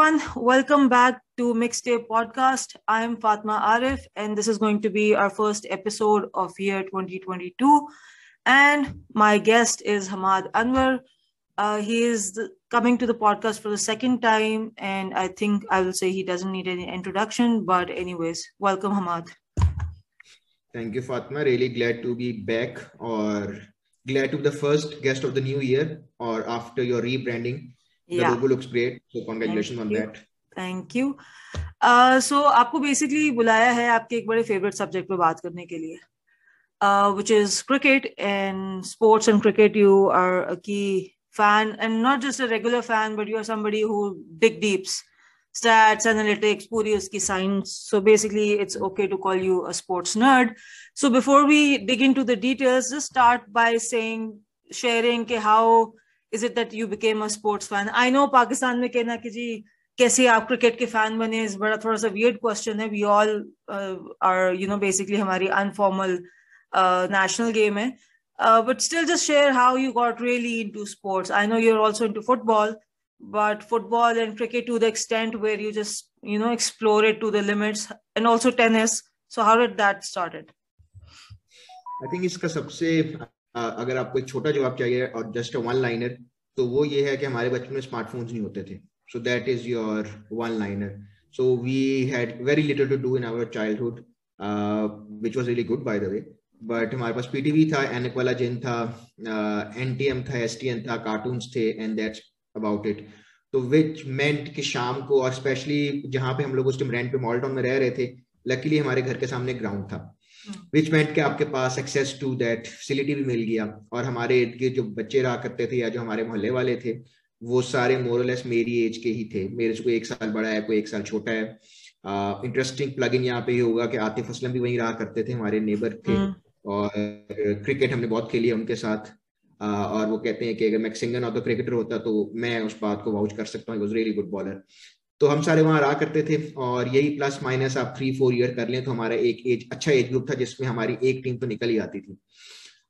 everyone. Welcome back to Mixtape Podcast. I am Fatma Arif, and this is going to be our first episode of year 2022. And my guest is Hamad Anwar. Uh, he is the, coming to the podcast for the second time, and I think I will say he doesn't need any introduction. But, anyways, welcome, Hamad. Thank you, Fatma. Really glad to be back, or glad to be the first guest of the new year, or after your rebranding the logo looks great. So congratulations on that. Thank you. Uh, so आपको basically बुलाया है आपके एक बड़े favorite subject पे बात करने के लिए, uh, which is cricket and sports and cricket. You are a key fan and not just a regular fan, but you are somebody who dig deeps, stats, analytics, पूरी उसकी science. So basically, it's okay to call you a sports nerd. So before we dig into the details, just start by saying, sharing के how is it that you became a sports fan I know Pakistan में कहना कि जी कैसे आप cricket के fan बने इस बड़ा थोड़ा सा वियर्ड क्वेश्चन है we all are you know basically हमारी अनफॉर्मल नेशनल गेम है but still just share how you got really into sports I know you are also into football but football and cricket to the extent where you just, you know, explore it to the limits and also tennis. So how did that started? I think इसका सबसे अगर आपको एक छोटा जवाब चाहिए और just one liner तो वो ये है कि हमारे बचपन में स्मार्टफोन्स नहीं होते थे। So that is your one liner so we had very little to do in our childhood which was really good by the way but हमारे पास पीटीवी था एनक वाला जिन था एनटीएम uh, था एसटीएन था कार्टून्स थे एंड दैट्स अबाउट इट तो विच मेंट कि शाम को और स्पेशली जहाँ पे हम लोग उस टाइम रेंट पे मॉल टाउन में रह रहे थे लकीली हमारे घर के सामने ग्राउंड था। विच मेंट के आपके पास एक्सेस टू दैट फैसिलिटी भी मिल गया। और हमारे इर्द गिर्द जो बच्चे रहा करते थे या जो हमारे मोहल्ले वाले थे वो सारे मोरलेस मेरी एज के ही थे। मेरे से कोई एक साल बड़ा है कोई एक साल छोटा है। इंटरेस्टिंग प्लग इन यहाँ पे ये होगा कि आतिफ असलम भी वहीं रहा करते थे हमारे नेबर थे हम्म। और क्रिकेट हमने बहुत खेली है उनके साथ। uh, और वो कहते हैं कि अगर मैं सिंगर ना तो क्रिकेटर होता तो मैं उस बात को वाउच कर सकता हूँ रियली गुड बॉलर तो हम सारे वहाँ रहा करते थे और यही प्लस माइनस आप थ्री फोर ईयर कर लें तो हमारा एक एज अच्छा एज ग्रुप था जिसमें हमारी एक टीम तो निकल ही आती थी।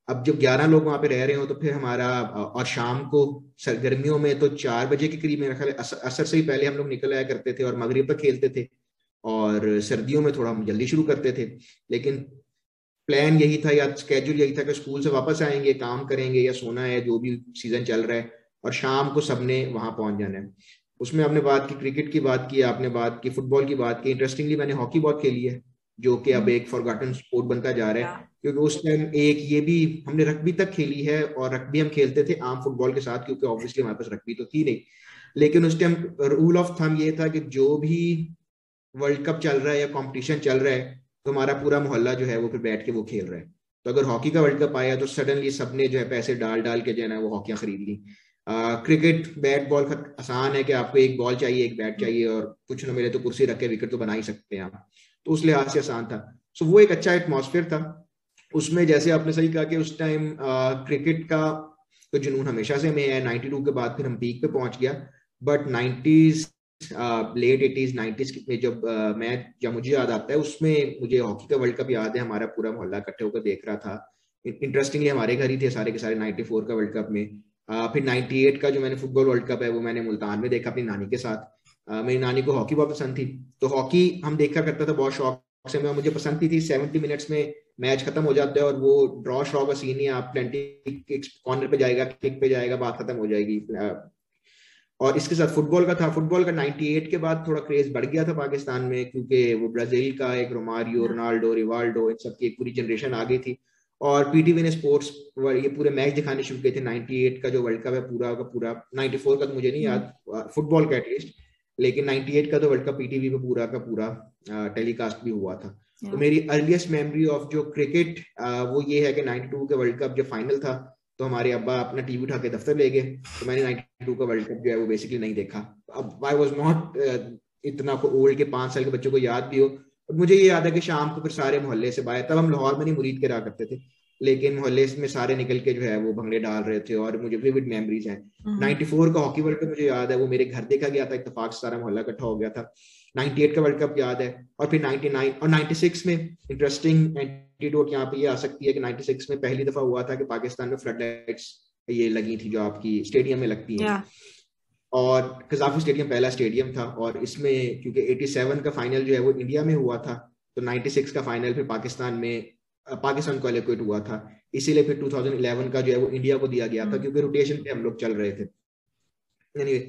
अब जब ग्यारह लोग वहाँ पे रह रहे हो तो फिर हमारा और शाम को गर्मियों में तो चार बजे के करीब मेरा ख्याल असर से ही पहले हम लोग निकल आया करते थे और मगरब तक खेलते थे और सर्दियों में थोड़ा हम जल्दी शुरू करते थे। लेकिन प्लान यही था या स्केड्यूल यही था कि स्कूल से वापस आएँगे, काम करेंगे या सोना है, जो भी सीज़न चल रहा है और शाम को सबने वहाँ पहुँच जाना है। उसमें आपने बात की क्रिकेट की बात की आपने बात की फुटबॉल की बात की। इंटरेस्टिंगली मैंने हॉकी बहुत खेली है जो कि अब। एक फॉरगॉटन स्पोर्ट बनता जा रहा है। क्योंकि उस टाइम एक ये भी हमने रग्बी तक खेली है और रग्बी हम खेलते थे आम फुटबॉल के साथ क्योंकि ऑब्वियसली हमारे पास रग्बी तो थी नहीं। लेकिन उस टाइम रूल ऑफ़ थम ये था कि जो भी वर्ल्ड कप चल रहा है या कॉम्पिटिशन चल रहा है तो हमारा पूरा मोहल्ला जो है वो फिर बैठ के वो खेल रहा है। तो अगर हॉकी का वर्ल्ड कप आया तो सडनली सबने जो है पैसे डाल डाल के जो है ना वो हॉकियाँ खरीद ली। क्रिकेट बैट बॉल का आसान है कि आपको एक बॉल चाहिए एक बैट चाहिए और कुछ ना मिले तो कुर्सी रख के विकेट तो बना ही सकते हैं आप। तो उस लिहाज से आसान था। सो वो एक अच्छा एटमोसफेयर था। उसमें जैसे आपने सही कहा कि उस टाइम क्रिकेट का तो जुनून हमेशा से में है। 92 के बाद फिर हम पीक पे पहुँच गया। But 90s late eighties nineties में जब uh, मैं जब मुझे याद आता है उसमें मुझे हॉकी का वर्ल्ड कप याद है। हमारा पूरा मोहल्ला इकट्ठे होकर देख रहा था। इंटरेस्टिंगली हमारे घर ही थे सारे के सारे 94 का वर्ल्ड कप में। फिर 98 का जो मैंने फुटबॉल वर्ल्ड कप है, वो मैंने मुल्तान में देखा अपनी नानी के साथ। मेरी नानी को हॉकी बहुत पसंद थी। तो हॉकी हम देखा करता था, बहुत शौक से। मैं, मुझे पसंद थी थी सेवेंटी मिनट्स में मैच खत्म हो जाता है और वो ड्रॉ शॉ का सीन ही आप ट्वेंटी कॉर्नर पे जाएगा किक पे जाएगा, बात खत्म हो जाएगी। और इसके साथ फुटबॉल का था। फुटबॉल का 98 के बाद थोड़ा क्रेज बढ़ गया था पाकिस्तान में, क्योंकि वो ब्राज़ील का एक रोमारियो, रोनाल्डो, रिवाल्डो, इन सब की एक पूरी जनरेशन आ गई थी। और पीटीवी ने स्पोर्ट्स ये पूरे मैच दिखाने शुरू किए थे 98 का जो वर्ल्ड कप है पूरा का पूरा। 94 का तो मुझे नहीं याद फुटबॉल का एटलीस्ट लेकिन 98 का तो वर्ल्ड कप पीटीवी पे पूरा का पूरा टेलीकास्ट भी हुआ था। तो मेरी अर्लीस्ट मेमोरी ऑफ़ जो क्रिकेट वो ये है कि 92 के वर्ल्ड कप जब फाइनल था तो हमारे अब्बा अपना टीवी उठा के दफ्तर ले गए। तो मैंने 92 का वर्ल्ड कप जो है वो बेसिकली नहीं देखा। अब आई वाज नॉट इतना ओल्ड के पाँच साल के बच्चों को याद भी हो। मुझे ये याद है कि शाम को फिर सारे मोहल्ले से बाहर तब हम लाहौर में नहीं मुरीद के रहा करते थे। लेकिन मोहल्ले में सारे निकल के जो है वो भंगड़े डाल रहे थे और मुझे विविड मेमोरीज हैं। 94 हम्म। का हॉकी वर्ल्ड कप मुझे याद है वो मेरे घर देखा गया था इतफाक सारा मोहल्ला इकट्ठा हो गया था। 98 का वर्ल्ड कप याद है और फिर 99 और 96 में इंटरेस्टिंग एंटीडोट यहाँ पे ये आ सकती है कि 96 में पहली दफ़ा हुआ था कि पाकिस्तान में फ्लड लाइट्स ये लगी थी जो आपकी स्टेडियम में लगती है। और कजाफी स्टेडियम पहला स्टेडियम था और इसमें क्योंकि 87 का फाइनल जो है वो इंडिया में हुआ था तो 96 का फाइनल फिर पाकिस्तान में पाकिस्तान को एलोकेट हुआ था। इसीलिए फिर 2011 का जो है वो इंडिया को दिया गया था हम्म। क्योंकि रोटेशन पे हम लोग चल रहे थे। Anyway,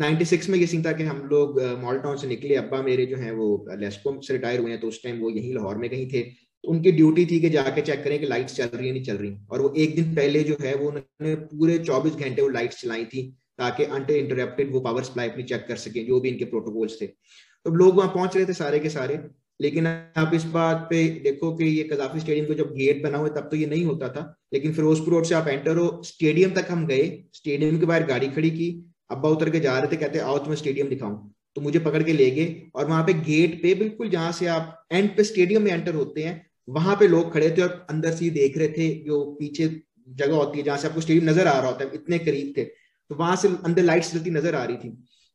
96 में ये सीन था कि हम लोग मॉल टाउन से निकले अब्बा मेरे जो है वो लेस्को से रिटायर हुए हैं तो उस टाइम वो यहीं लाहौर में कहीं थे। तो उनकी ड्यूटी थी कि जाके चेक करें कि लाइट्स चल रही है नहीं चल रही। और वो एक दिन पहले जो है वो उन्होंने पूरे 24 घंटे वो लाइट्स चलाई थी। ताकि अनटे इंटरप्टेड वो पावर सप्लाई अपनी चेक कर सके, जो भी इनके प्रोटोकॉल्स थे। तो लोग वहाँ पहुँच रहे थे सारे के सारे, लेकिन आप इस बात पे देखो कि ये कजाफी स्टेडियम को जब गेट बना हुआ तब तो ये नहीं होता था। लेकिन फिरोजपुर रोड से आप एंटर हो स्टेडियम तक हम गए स्टेडियम के बाहर गाड़ी खड़ी की, अब्बा उतर के जा रहे थे, कहते आओ तुम्हें स्टेडियम दिखाऊँ। तो मुझे पकड़ के ले गए, और वहाँ पे गेट पे बिल्कुल जहाँ से आप एंड पे स्टेडियम में एंटर होते हैं, वहाँ पे लोग खड़े थे और अंदर से देख रहे थे, जो पीछे जगह होती है जहाँ से आपको स्टेडियम नज़र आ रहा होता है, इतने करीब थे। तो वहाँ से अंदर लाइट चलती नज़र आ रही थी।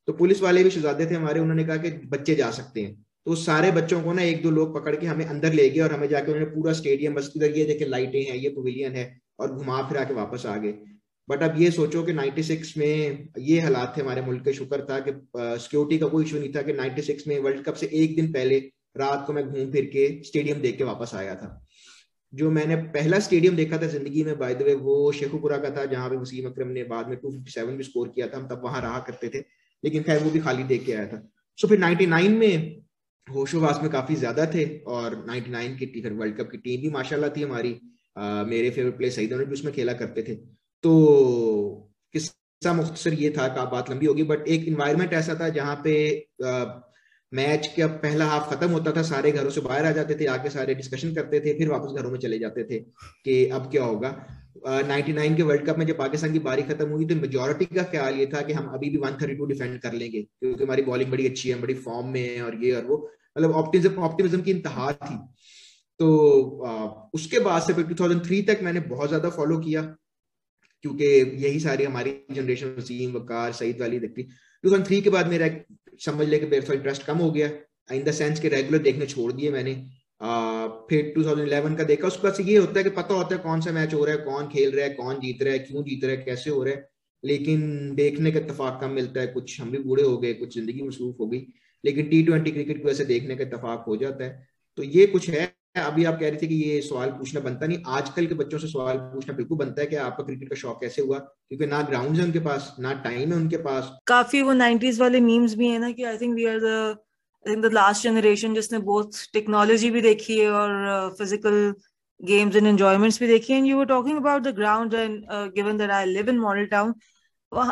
तो पुलिस वाले भी शहजादे थे हमारे, उन्होंने कहा कि बच्चे जा सकते हैं। तो सारे बच्चों को ना एक दो लोग पकड़ के हमें अंदर ले गए और हमें जाके उन्होंने पूरा स्टेडियम बस इधर ये देखे लाइटें हैं, ये पवेलियन है और घुमा फिरा के वापस आ गए। बट अब ये सोचो कि 96 में ये हालात थे हमारे मुल्क के शुक्र था कि सिक्योरिटी का कोई इशू नहीं था कि 96 में वर्ल्ड कप से एक दिन पहले रात को मैं घूम फिर के स्टेडियम देख के वापस आया था। जो मैंने पहला स्टेडियम देखा था ज़िंदगी में बाय द वे वो शेखुपुरा का था जहाँ पे वसीम अकरम ने बाद में 257 भी स्कोर किया था। हम तब वहाँ रहा करते थे लेकिन खैर वो भी खाली देख के आया था। सो फिर 99 में होशोवास में काफ़ी ज़्यादा थे और 99 की फिर वर्ल्ड कप की टीम भी माशाल्लाह थी हमारी। आ, मेरे फेवरेट प्लेयर सईद भी उसमें खेला करते थे। तो किस्सा मुख्तसर ये था कि बात लंबी होगी बट एक इन्वायरमेंट ऐसा था जहाँ पे मैच का पहला हाफ़ खत्म होता था सारे घरों से बाहर आ जाते थे आके सारे डिस्कशन करते थे फिर वापस घरों में चले जाते थे कि अब क्या होगा। नाइनटी नाइन के वर्ल्ड कप में जब पाकिस्तान की बारी खत्म हुई तो मेजोरिटी का ख्याल ये था कि हम अभी भी वन थर्टी टू डिफेंड कर लेंगे क्योंकि हमारी बॉलिंग बड़ी अच्छी है बड़ी फॉर्म में है और ये और वो। मतलब ऑप्टिज्म ऑप्टिमिज्म की इंतहा थी। तो आ, उसके बाद से फिर 2003 तक मैंने बहुत ज़्यादा फॉलो किया क्योंकि यही सारी हमारी जनरेशन वसीम वकार सईद वाली देखती। 2003 के बाद मेरा समझ ले कि इंटरेस्ट कम हो गया। इन द सेंस के रेगुलर देखने छोड़ दिए मैंने। आ, फिर 2011 का देखा। उसके बाद ये होता है कि पता होता है कौन सा मैच हो रहा है कौन खेल रहा है कौन जीत रहा है क्यों जीत रहा है कैसे हो रहा है। लेकिन देखने का इतफाक कम मिलता है। कुछ हम भी बूढ़े हो गए कुछ ज़िंदगी मसरूफ हो गई। लेकिन टी ट्वेंटी क्रिकेट की वजह से देखने का इतफाक हो जाता है। तो ये कुछ है अभी आप कह रहे थे कि ये सवाल पूछना बनता नहीं। आजकल के बच्चों से सवाल पूछना बिल्कुल बनता है कि आपका क्रिकेट का शौक कैसे हुआ? क्योंकि ना ग्राउंड है उनके पास, ना टाइम है उनके पास। काफ़ी वो नाइनटीज वाले मीम्स भी है ना कि I think we are the last generation जिसने बहुत टेक्नोलॉजी भी देखी है और फ़िज़िकल गेम्स एंड एंजॉयमेंट्स भी देखी and you were talking about the ground and given that I live in Model Town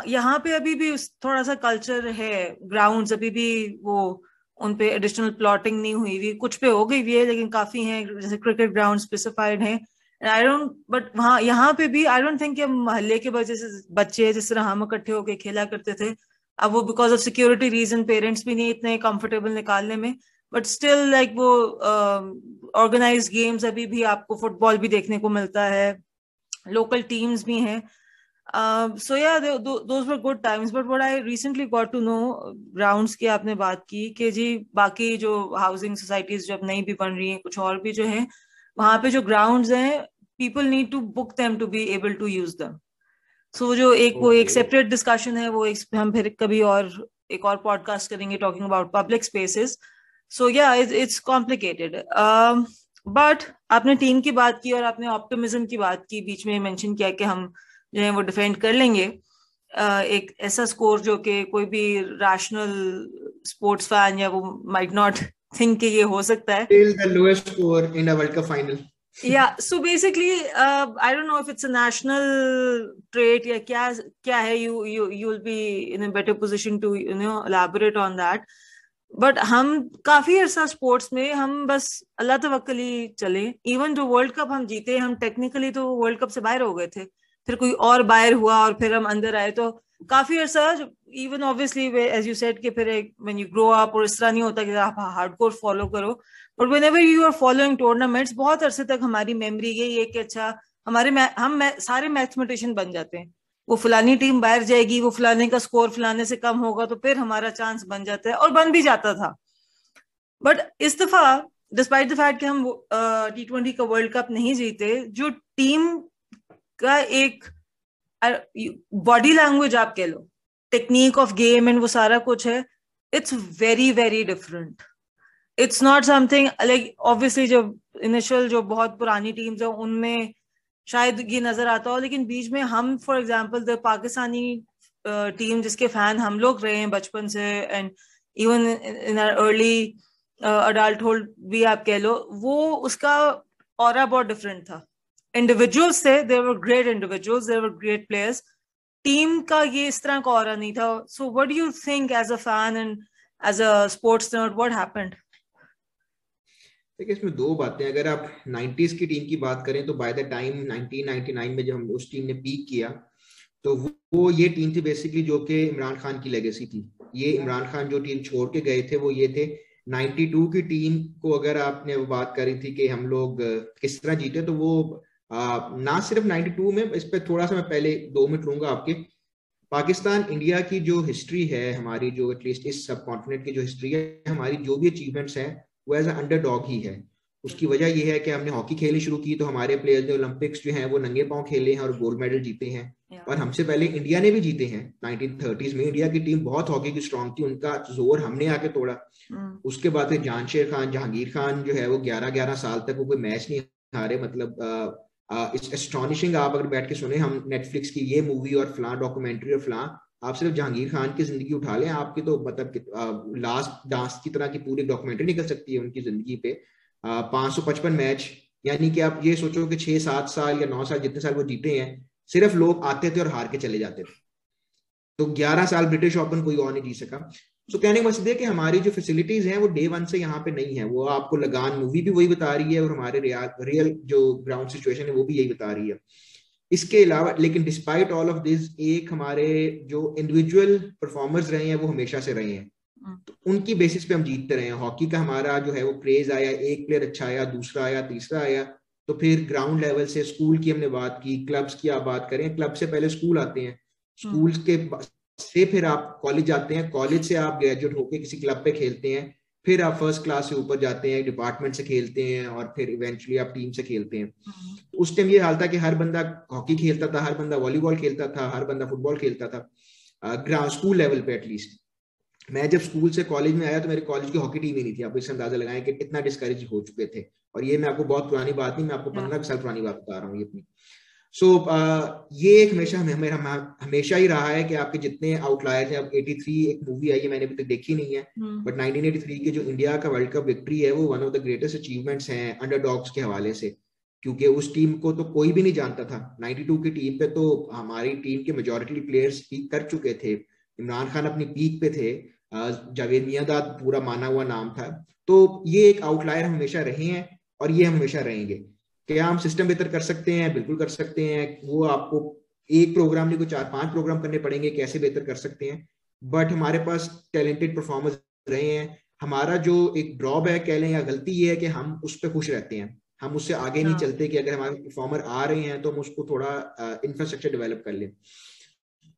यहाँ पे अभी भी थोड़ा सा कल्चर है ग्राउंड्स अभी भी वो उन पे एडिशनल प्लॉटिंग नहीं हुई हुई कुछ पे हो गई हुई है लेकिन काफ़ी हैं जैसे क्रिकेट ग्राउंड स्पेसिफाइड हैं। आई डोंट बट वहाँ यहाँ पे भी आई डोंट थिंक मोहल्ले के वजह से बच्चे जिस तरह हम इकट्ठे होके खेला करते थे अब वो because of security reason parents भी नहीं इतने कंफर्टेबल निकालने में बट स्टिल लाइक वो ऑर्गेनाइज uh, गेम्स अभी भी आपको फुटबॉल भी देखने को मिलता है। लोकल टीम्स भी हैं। Um, so yeah, they, those were good times. But what I recently got to know, rounds की आपने बात की कि जी बाकी जो हाउसिंग सोसाइटीज जो अब नई भी बन रही हैं कुछ और भी जो है वहाँ पे जो ग्राउंड्स हैं people need to book them to be able to use them so जो एक okay. वो एक सेपरेट डिस्कशन है वो एक हम फिर कभी और एक और पॉडकास्ट करेंगे talking about public spaces so या इट्स कॉम्प्लिकेटेड बट आपने टीम की बात की और आपने ऑप्टिमिज्म की बात की बीच में मेंशन किया कि हम जो है वो डिफेंड कर लेंगे। एक ऐसा स्कोर जो कि कोई भी रैशनल स्पोर्ट्स फ़ैन या वो माइट नॉट थिंक ये हो सकता है। या so basically I don't know if it's a national trait या क्या क्या है you you you will be in a better position to you know elaborate on that but हम काफ़ी अरसा स्पोर्ट्स में हम बस अल्लाह तवक्कली चले। इवन जो वर्ल्ड कप हम जीते हम टेक्निकली तो वर्ल्ड कप से बाहर हो गए थे। फिर कोई और बाहर हुआ और फिर हम अंदर आए तो काफ़ी अर्सा even obviously as you said कि फिर व्हेन यू ग्रो अप और इस तरह नहीं होता कि आप हार्ड हार्डकोर फॉलो करो। But whenever you are following tournaments बहुत अरसे तक हमारी मेमोरी यही है कि अच्छा हमारे हम सारे मैथमेटिशियन बन जाते हैं। वो फलानी टीम बाहर जाएगी, वो फलाने का स्कोर फलाने से कम होगा तो फिर हमारा चांस बन जाता है और बन भी जाता था। बट इस दफ़ा डिस्पाइट द फैक्ट कि हम टी ट्वेंटी का वर्ल्ड कप नहीं जीते, जो टीम का एक बॉडी लैंग्वेज आप कह लो टेक्निक ऑफ़ गेम एंड वो सारा कुछ है it's very very different it's not something like obviously जो इनिशियल जो बहुत पुरानी टीम्स है, उनमें शायद ये नज़र आता हो, लेकिन बीच में हम for example the Pakistani team जिसके फ़ैन हम लोग रहे हैं बचपन से and even in early adulthood भी आप कह लो, वो उसका और बहुत डिफरेंट था। इंडिविजुअल्स थे there were great individuals there were great players team का ये इस तरह का और नहीं था। So what you think as a fan and as a sports nerd what happened देखिए, इसमें दो बातें अगर आप 90s की टीम की बात करें तो बाय द टाइम 1999 में जब हम उस टीम ने पीक किया तो वो ये टीम थी बेसिकली जो कि इमरान खान की लेगेसी थी। ये इमरान खान जो टीम छोड़ के गए थे, वो ये थे। 92 की टीम को अगर आपने वो बात करी थी कि हम लोग, किस तरह जीते तो वो ना सिर्फ़ 92 में इस पर थोड़ा सा मैं पहले दो मिनट लूँगा आपके। पाकिस्तान इंडिया की जो हिस्ट्री है हमारी जो एटलीस्ट इस सब कॉन्टिनेंट की जो हिस्ट्री है हमारी जो भी अचीवमेंट्स हैं वो एज अंडर डॉग ही है। उसकी वजह यह है कि हमने हॉकी खेलनी शुरू की तो हमारे प्लेयर्स जो ओलंपिक्स जो हैं वो नंगे पाँव खेले हैं और गोल्ड मेडल जीते हैं। और हमसे पहले इंडिया ने भी जीते हैं 1930s में। इंडिया की टीम बहुत हॉकी की स्ट्रॉन्ग थी उनका ज़ोर हमने आके तोड़ा। Hmm. उसके बाद फिर जानशेर खान जहांगीर खान जो है वो 11-11 साल तक वो कोई मैच नहीं हारे मतलब इस एस्ट्रॉनिशिंग आप अगर बैठ के सुने, हम नेटफ्लिक्स की ये मूवी और फलां डॉक्यूमेंट्री और फलां, आप सिर्फ़ जहांगीर खान की ज़िंदगी उठा लें, आपकी तो मतलब लास्ट डांस की तरह की पूरी डॉक्यूमेंट्री निकल सकती है उनकी ज़िंदगी पे। पाँच सौ पचपन मैच यानी कि आप ये सोचो कि छह सात साल या नौ साल, जितने साल वो जीते हैं, सिर्फ़ लोग आते थे और हार के चले जाते थे। तो ग्यारह साल ब्रिटिश ओपन कोई और नहीं जी सका। तो कहने का मकसद है कि हमारी जो फैसिलिटीज़ हैं वो डे वन से यहाँ पे नहीं है। वो आपको लगान मूवी भी वही बता रही है और हमारे रियल जो ग्राउंड सिचुएशन है वो भी यही बता रही है। इसके अलावा लेकिन डिस्पाइट ऑल ऑफ़ दिस एक हमारे जो इंडिविजुअल परफॉर्मर्स रहे हैं वो हमेशा से रहे हैं। हाँ। तो उनकी बेसिस पे हम जीतते रहे हैं। हॉकी का हमारा जो है वो क्रेज आया एक प्लेयर अच्छा आया दूसरा आया तीसरा आया। तो फिर ग्राउंड लेवल से स्कूल की हमने बात की क्लब्स की आप बात करें क्लब से पहले स्कूल आते हैं। स्कूल हाँ। के से फिर आप कॉलेज जाते हैं कॉलेज से आप ग्रेजुएट होकर किसी क्लब पे खेलते हैं फिर आप फ़र्स्ट क्लास से ऊपर जाते हैं डिपार्टमेंट से खेलते हैं और फिर इवेंचुअली आप टीम से खेलते हैं हाँ। उस टाइम ये हाल था कि हर बंदा हॉकी खेलता था हर बंदा वॉलीबॉल खेलता था हर बंदा फुटबॉल खेलता था ग्राउंड स्कूल लेवल पे एटलीस्ट मैं जब स्कूल से कॉलेज में आया तो मेरे कॉलेज की हॉकी टीम ही नहीं थी आप इससे अंदाज़ा लगाएँ कि कितना डिस्करेज हो चुके थे और ये मैं आपको बहुत पुरानी बात नहीं मैं आपको हाँ। पंद्रह साल पुरानी बात बता रहा हूँ ये अपनी सो so, uh, ये एक हमेशा मेरा हमेशा ही रहा है कि आपके जितने आउटलायर थे अब 83 एक मूवी आई है मैंने अभी तक देखी नहीं है बट हम्म। 1983 की जो इंडिया का वर्ल्ड कप विक्ट्री है वो one of the greatest achievements हैं अंडरडॉग्स के हवाले से क्योंकि उस टीम को तो कोई भी नहीं जानता था। 92 की टीम पे तो हमारी टीम के मेजोरिटी प्लेयर्स पीक कर चुके थे। इमरान खान अपनी पीक पे थे जावेद मियादाद पूरा माना हुआ नाम था। तो ये एक आउटलायर हमेशा रहे हैं और ये हमेशा रहेंगे। क्या हम सिस्टम बेहतर कर सकते हैं बिल्कुल कर सकते हैं। वो आपको एक प्रोग्राम नहीं को चार पाँच प्रोग्राम करने पड़ेंगे कैसे बेहतर कर सकते हैं? बट हमारे पास टैलेंटेड परफॉर्मर्स रहे हैं। हमारा जो एक ड्रॉप है कह लें या गलती ये है कि हम उस पर खुश रहते हैं। हम उससे आगे नहीं हाँ। चलते कि अगर हमारे परफॉर्मर आ रहे हैं तो हम उसको थोड़ा इंफ्रास्ट्रक्चर डेवलप कर लें।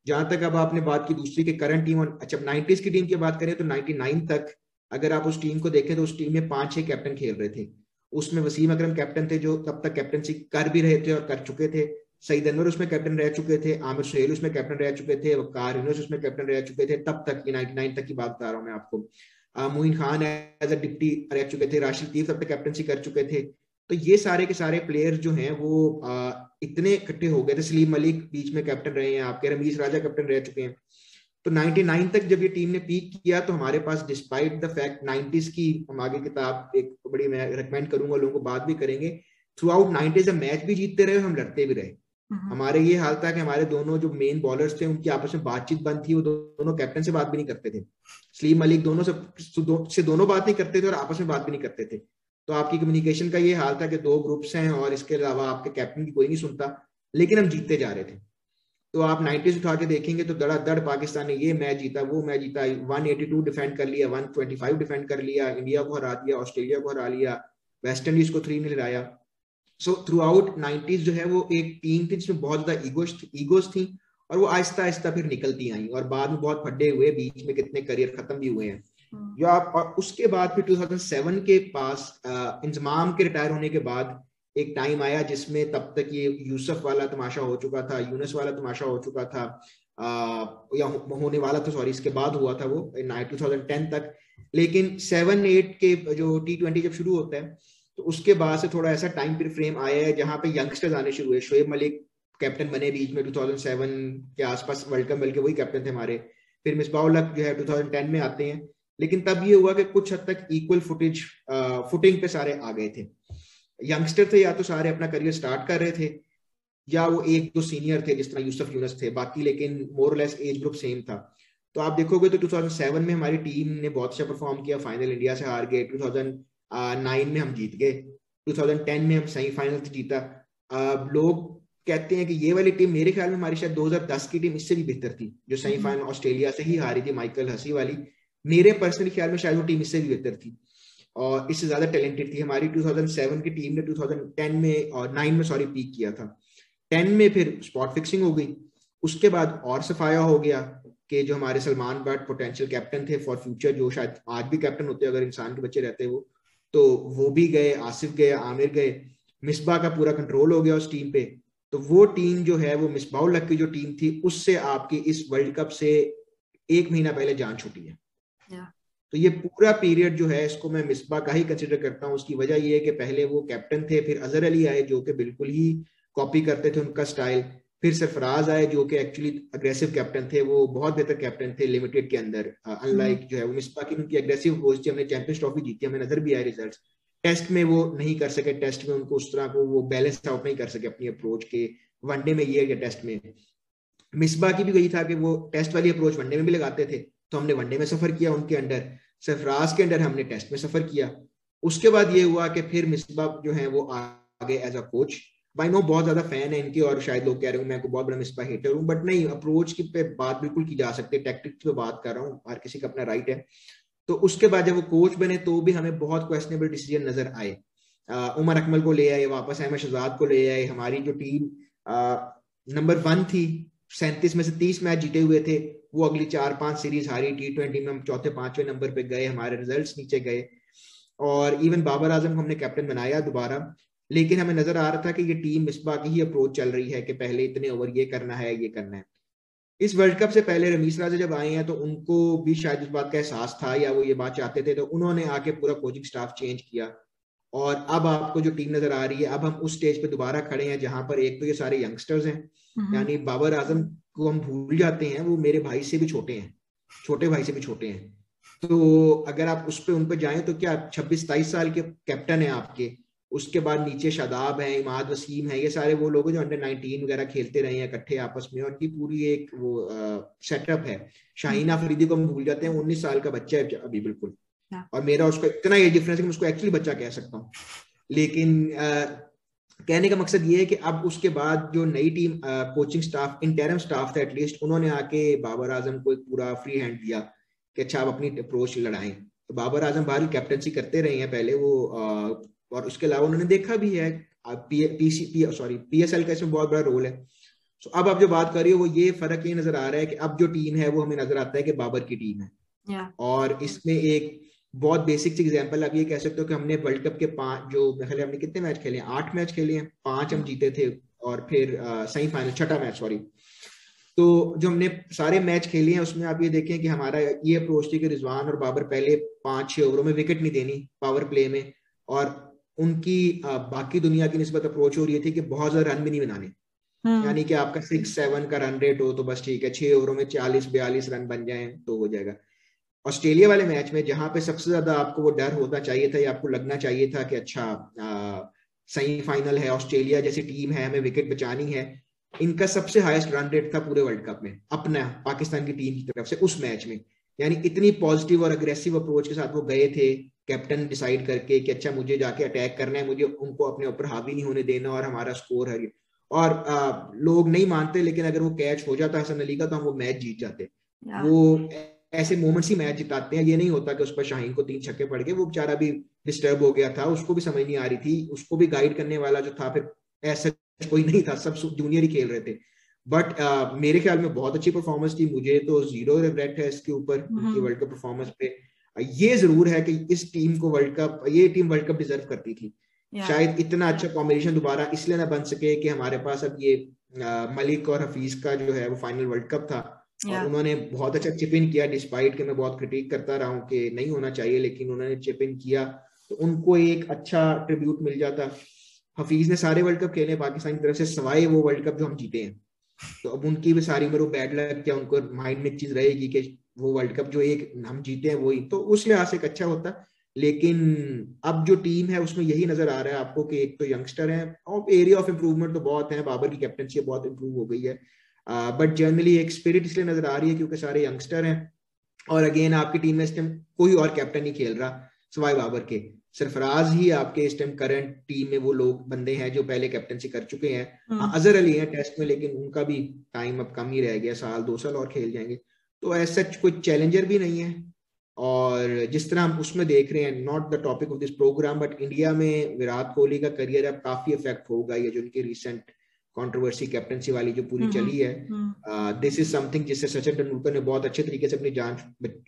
जहाँ तक अब आपने बात की दूसरी के करंट टीम और अच्छा नाइनटीज की टीम की बात करें तो नाइनटी तक अगर आप उस टीम को देखें तो उस टीम में पाँच छह कैप्टन खेल रहे थे। उसमें वसीम अकरम कैप्टन थे, जो तब तक कैप्टनसी कर भी रहे थे और कर चुके थे। सईद अनवर उसमें कैप्टन रह चुके थे, आमिर सुहेल उसमें कैप्टन रह चुके थे, वकार यूनुस उसमें कैप्टन रह चुके थे। तब तक नाइनटी नाइन तक की बात बता रहा हूँ मैं आपको। Moin Khan as a deputy रह चुके थे, राशिद लतीफ तब तक कैप्टनसी कर चुके थे। तो ये सारे के सारे प्लेयर्स जो हैं, वो इतने इकट्ठे हो गए थे। सलीम मलिक बीच में कैप्टन रहे हैं आपके रमीज राजा कैप्टन रह चुके हैं। तो 99 तक जब ये टीम ने पीक किया तो हमारे पास डिस्पाइट द फैक्ट 90s की हम आगे किताब एक बड़ी मैं रिकमेंड करूँगा लोगों को बात भी करेंगे। थ्रू आउट नाइनटीज हम मैच भी जीतते रहे हम लड़ते भी रहे। हम्म। हमारे ये हाल था कि हमारे दोनों जो मेन बॉलर्स थे उनकी आपस में बातचीत बंद थी वो दोनों कैप्टन से बात भी नहीं करते थे। सलीम मलिक दोनों से, दो, से दोनों बात नहीं करते थे और आपस में बात भी नहीं करते थे। तो आपकी कम्युनिकेशन का ये हाल था कि दो ग्रुप्स हैं और इसके अलावा आपके कैप्टन की कोई नहीं सुनता लेकिन हम जीतते जा रहे थे। तो आप नाइनटीज उठा के देखेंगे तो दड़ा दड़ पाकिस्तान ने ये मैच जीता वो मैच जीता 182 डिफेंड कर लिया 125 डिफेंड कर लिया इंडिया को हरा दिया ऑस्ट्रेलिया को हरा लिया वेस्ट इंडीज को थ्री नहीं हराया सो थ्रू आउट नाइनटीज जो है वो एक टीम थी जिसमें बहुत ज़्यादा ईगोस ईगोस थी और वो आहिस्ता आहिस्ता फिर निकलती आई और बाद में बहुत फड्डे हुए बीच में कितने करियर खत्म भी हुए हैं। जो आप और उसके बाद फिर 2007 के पास इंजमाम के रिटायर होने के बाद एक टाइम आया जिसमें तब तक ये यूसुफ वाला तमाशा हो चुका था यूनस वाला तमाशा हो चुका था आ, या हो, होने वाला था सॉरी इसके बाद हुआ था वो टू थाउज़ेंड टेन तक। लेकिन सेवन एट के जो टी ट्वेंटी जब शुरू होता है तो उसके बाद से थोड़ा ऐसा टाइम पीरियड फ्रेम आया है जहाँ पे यंगस्टर्स आने शुरू हुए। शोएब मलिक कैप्टन बने बीच में 2007 के आसपास वर्ल्ड कप बल्कि वही कैप्टन थे हमारे। फिर मिसबाउलक जो है 2010 में आते हैं। लेकिन तब ये हुआ कि कुछ हद तक इक्वल फुटेज फुटिंग पे सारे आ गए थे। यंगस्टर थे या तो सारे अपना करियर स्टार्ट कर रहे थे या वो एक दो सीनियर थे जिस तरह यूसुफ यूनस थे बाकी लेकिन more less age group same था। तो आप देखोगे तो 2007 में हमारी टीम ने बहुत अच्छा परफॉर्म किया फाइनल इंडिया से हार गए 2009 में हम जीत गए 2010 में हम सेमीफाइनल जीता। अब लोग कहते हैं कि ये वाली टीम मेरे ख्याल में हमारी शायद 2010 की टीम इससे भी बेहतर थी जो सेमीफाइनल हम्म। ऑस्ट्रेलिया से ही हारी थी माइकल हसी वाली। मेरे पर्सनली ख्याल में शायद वो टीम इससे भी बेहतर थी। और इससे ज़्यादा टैलेंटेड थी हमारी 2007 की टीम ने 2010 में और 9 में सॉरी पीक किया था। 10 में फिर स्पॉट फिक्सिंग हो गई। उसके बाद और सफाया हो गया कि जो हमारे सलमान बट पोटेंशियल कैप्टन थे फॉर फ्यूचर जो शायद आज भी कैप्टन होते अगर इंसान के बच्चे रहते वो तो वो भी गए, आसिफ गए, आमिर गए। मिसबा का पूरा कंट्रोल हो गया उस टीम पे। तो वो टीम जो है, वो मिसबाउल की जो टीम थी, उससे आपकी इस वर्ल्ड कप से एक महीना पहले जान छुटी है। Yeah. तो ये पूरा पीरियड जो है इसको मैं मिसबा का ही कंसिडर करता हूँ। उसकी वजह ये है कि पहले वो कैप्टन थे फिर अजहर अली आए जो कि बिल्कुल ही कॉपी करते थे उनका स्टाइल फिर सरफराज आए जो कि एक्चुअली अग्रेसिव कैप्टन थे वो बहुत बेहतर कैप्टन थे लिमिटेड के अंदर। अनलाइक uh, जो है वो मिसबा की उनकी अग्रेसिव अप्रोच थी हमने चैंपियंस ट्रॉफी जीती हमें नज़र भी आए रिज़ल्ट टेस्ट में वो नहीं कर सके टेस्ट में उनको उस तरह को वो बैलेंस आउट नहीं कर सके अपनी अप्रोच के वनडे में ये या टेस्ट में। मिसबा की भी वही था कि वो टेस्ट वाली अप्रोच वनडे में भी लगाते थे तो हमने वनडे में सफ़र किया उनके अंडर सरफराज के अंडर हमने टेस्ट में सफ़र किया। उसके बाद ये हुआ कि फिर मिसबा जो है वो आगे as a coach by no बहुत ज़्यादा फ़ैन है इनके और शायद लोग कह रहे हो, मैं बहुत बड़ा मिसबा हेटर हूँ। बट नहीं अप्रोच की पे बात बिल्कुल की जा सकती है। टैक्टिक्स पे बात कर रहा हूँ, हर किसी का अपना राइट है। तो उसके बाद जब वो कोच बने तो भी हमें बहुत क्वेश्चनेबल डिसीज़न नज़र आए। उमर अकमल को ले आए, वापस अहमद शहजाद को ले आए। हमारी जो टीम नंबर वन थी सैंतीस में से तीस मैच जीते हुए थे। वो अगली चार पाँच सीरीज़ हारी। टी ट्वेंटी में हम चौथे, पाँचवें नंबर पे गए। हमारे रिजल्ट्स नीचे गए। और इवन बाबर आज़म को हमने कैप्टन बनाया दोबारा। लेकिन हमें नज़र आ रहा था कि ये टीम मिसबा की ही अप्रोच चल रही है कि पहले इतने ओवर ये करना है, ये करना है। इस वर्ल्ड कप से पहले रमीश राजा जब आए हैं तो उनको भी शायद इस बात का एहसास था या वो ये बात चाहते थे तो उन्होंने आके पूरा कोचिंग स्टाफ चेंज किया। और अब आपको जो टीम नज़र आ रही है अब हम उस स्टेज पे दोबारा खड़े हैं जहाँ पर एक तो ये सारे यंगस्टर्स हैं हम्म। यानी बाबर आज़म को हम भूल जाते हैं वो मेरे भाई से भी छोटे हैं छोटे भाई से भी छोटे हैं तो अगर आप उस पर उन पर जाए तो क्या छब्बीस तेईस साल के कैप्टन है आपके उसके बाद नीचे शादाब है इमाद वसीम है ये सारे वो लोग हैं जो अंडर नाइनटीन वगैरह खेलते रहे हैं इकट्ठे आपस में उनकी पूरी एक वो सेटअप है शाहीन अफरीदी को हम भूल जाते हैं उन्नीस साल का बच्चा है अभी बिल्कुल। और मेरा उसका इतना ये डिफरेंस है कि मैं उसको एक्चुअली बच्चा कह सकता हूँ। लेकिन आ, कहने का मकसद ये है कि अब उसके बाद जो नई team coaching staff interim staff था एटलीस्ट उन्होंने आके बाबर आज़म को एक पूरा फ्री हैंड दिया कि अच्छा आप अपनी अप्रोच लड़ाएँ। तो बाबर आज़म बाहर कैप्टनसी करते रहे हैं पहले वो आ, और उसके अलावा उन्होंने देखा भी है पी सॉरी पीएसएल का इसमें बहुत बड़ा रोल है। सो अब आप जो बात कर रही हो वो ये फ़र्क ये नज़र आ रहा है कि अब जो टीम है वो हमें नज़र आता है कि बाबर की टीम है। Yeah. और इसमें एक बहुत बेसिक एग्ज़ाम्पल आप ये कह सकते हो कि हमने वर्ल्ड कप के पाँच जो मेरे हमने कितने मैच खेले हैं? आठ मैच खेले हैं। पाँच हम जीते थे और फिर सेमीफाइनल छठा मैच सॉरी तो जो हमने सारे मैच खेले हैं उसमें आप ये देखें कि हमारा ये अप्रोच थी कि रिजवान और बाबर पहले पाँच छह ओवरों में विकेट नहीं देनी पावर प्ले में और उनकी बाकी दुनिया की नस्बत अप्रोच हो रही थी कि बहुत ज़्यादा रन भी नहीं बनाने। हम्म। यानी कि आपका सिक्स सेवन का रन रेट हो तो बस ठीक है छह ओवरों में चालीस बयालीस रन बन जाए तो हो जाएगा। ऑस्ट्रेलिया वाले मैच में जहाँ पे सबसे ज़्यादा आपको वो डर होना चाहिए था या आपको लगना चाहिए था कि अच्छा सेमीफाइनल है ऑस्ट्रेलिया जैसी टीम है हमें विकेट बचानी है इनका सबसे हाईएस्ट रन रेट था पूरे वर्ल्ड कप में अपना पाकिस्तान की टीम की तरफ़ से उस मैच में। यानी इतनी पॉजिटिव और अग्रेसिव अप्रोच के साथ वो गए थे कैप्टन डिसाइड करके कि अच्छा मुझे जाके अटैक करना है मुझे उनको अपने ऊपर हावी नहीं होने देना और हमारा स्कोर है। और आ, लोग नहीं मानते लेकिन अगर वो कैच हो जाता हसन अली का तो हम वो मैच जीत जाते। वो ऐसे मोमेंट्स ही मैच जिताते हैं। ये नहीं होता कि उस पर शाहीन को तीन छक्के पड़ गए। वो बेचारा भी डिस्टर्ब हो गया था। उसको भी समझ नहीं आ रही थी। उसको भी गाइड करने वाला जो था फिर ऐसा कोई नहीं था। सब जूनियर ही खेल रहे थे। बट uh, मेरे ख्याल में बहुत अच्छी परफॉर्मेंस थी। मुझे तो ज़ीरो रिग्रेट है इसके ऊपर वर्ल्ड कप परफॉर्मेंस पे। ये ज़रूर है कि इस टीम को वर्ल्ड कप ये टीम वर्ल्ड कप डिजर्व करती थी। शायद इतना अच्छा कॉम्बिनेशन दोबारा इसलिए ना बन सके कि हमारे पास अब ये मलिक और हफीज का जो है वो फाइनल वर्ल्ड कप था। Yeah. और उन्होंने बहुत अच्छा चिप इन किया डिस्पाइट के मैं बहुत क्रिटिक करता रहा हूँ कि नहीं होना चाहिए लेकिन उन्होंने चिप इन किया तो उनको एक अच्छा ट्रिब्यूट मिल जाता। हफीज ने सारे वर्ल्ड कप खेले पाकिस्तान की तरफ़ से सवाए वो वर्ल्ड कप जो हम जीते हैं। तो अब उनकी भी सारी मेरे बैड लग क्या उनको माइंड में एक चीज़ रहेगी कि वो वर्ल्ड कप जो एक हम जीते हैं वही। तो उस लिहाज से एक अच्छा होता। लेकिन अब जो टीम है उसमें यही नज़र आ रहा है आपको कि एक तो यंगस्टर है और एरिया ऑफ़ इम्प्रूवमेंट तो बहुत है बाबर की कैप्टनशिप बहुत इंप्रूव हो गई है। बट जनरली एक स्पिरिट इसलिए नज़र आ रही है क्योंकि सारे यंगस्टर हैं। और अगेन आपकी टीम में इस टाइम कोई और कैप्टन नहीं खेल रहा सवाई बाबर के। सरफराज ही आपके इस टाइम करंट टीम में वो लोग बंदे हैं जो पहले कैप्टनसी कर चुके हैं। हम्म। हाँ, अजहर अली हैं टेस्ट में लेकिन उनका भी टाइम अब कम ही रह गया साल दो साल और खेल जाएँगे। तो ऐसा कोई चैलेंजर भी नहीं है। और जिस तरह हम उसमें देख रहे हैं not the topic of this program but India में विराट कोहली का करियर अब काफ़ी इफ़ेक्ट होगा ये जो उनके रिसेंट कंट्रोवर्सी कैप्टनसी वाली जो पूरी हम्म, चली है दिस इज़ समथिंग जिससे सचिन तेंदुलकर ने बहुत अच्छे तरीके से अपनी जान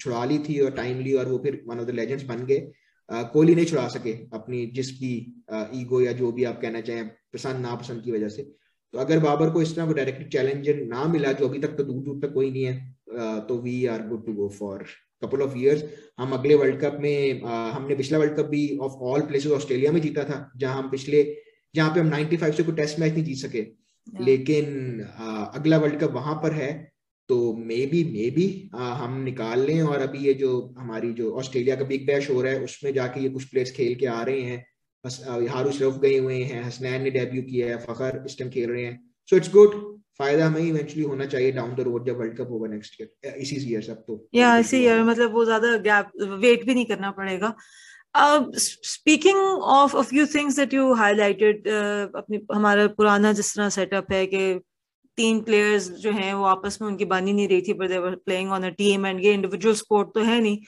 छुड़ा ली थी और टाइम ली और वो फिर वन ऑफ़ द लेजेंड्स बन गए। कोहली नहीं छुड़ा सके अपनी जिस भी ईगो या जो भी आप कहना चाहें पसंद नापसंद की वजह से। तो अगर बाबर को इस तरह को डायरेक्ट चैलेंजर ना मिला जो अभी तक तो दूर दूर तक कोई नहीं है तो we are good to go for couple of years हम अगले वर्ल्ड कप में हमने पिछला वर्ल्ड कप भी ऑफ़ ऑल प्लेसेस ऑस्ट्रेलिया में जीता था जहाँ हम पिछले जहाँ पे हम 95 से कोई टेस्ट मैच नहीं जीत सके। लेकिन आ, अगला वर्ल्ड कप वहाँ पर है तो मे बी मे बी हम निकाल लें और अभी ये जो हमारी जो ऑस्ट्रेलिया का बिग बैश हो रहा है उसमें जाके ये कुछ प्लेयर्स खेल के आ रहे हैं। बस हारूस रफ गए हुए हैं हसनैन ने डेब्यू किया है फखर इस टाइम खेल रहे हैं। सो इट्स गुड फ़ायदा हमें इवेंचुअली होना चाहिए डाउन द रोड जब वर्ल्ड कप होगा नेक्स्ट ईयर इसी ईयर सब तो। या इसी ईयर मतलब वो ज़्यादा गैप वेट भी नहीं करना पड़ेगा। Speaking of a few things that you highlighted अपनी हमारा पुराना जिस तरह सेटअप है कि तीन प्लेयर्स जो हैं वो आपस में उनकी बानी नहीं रही थी पर they were playing on a team and ये इंडिविजुअल स्पोर्ट तो है नहीं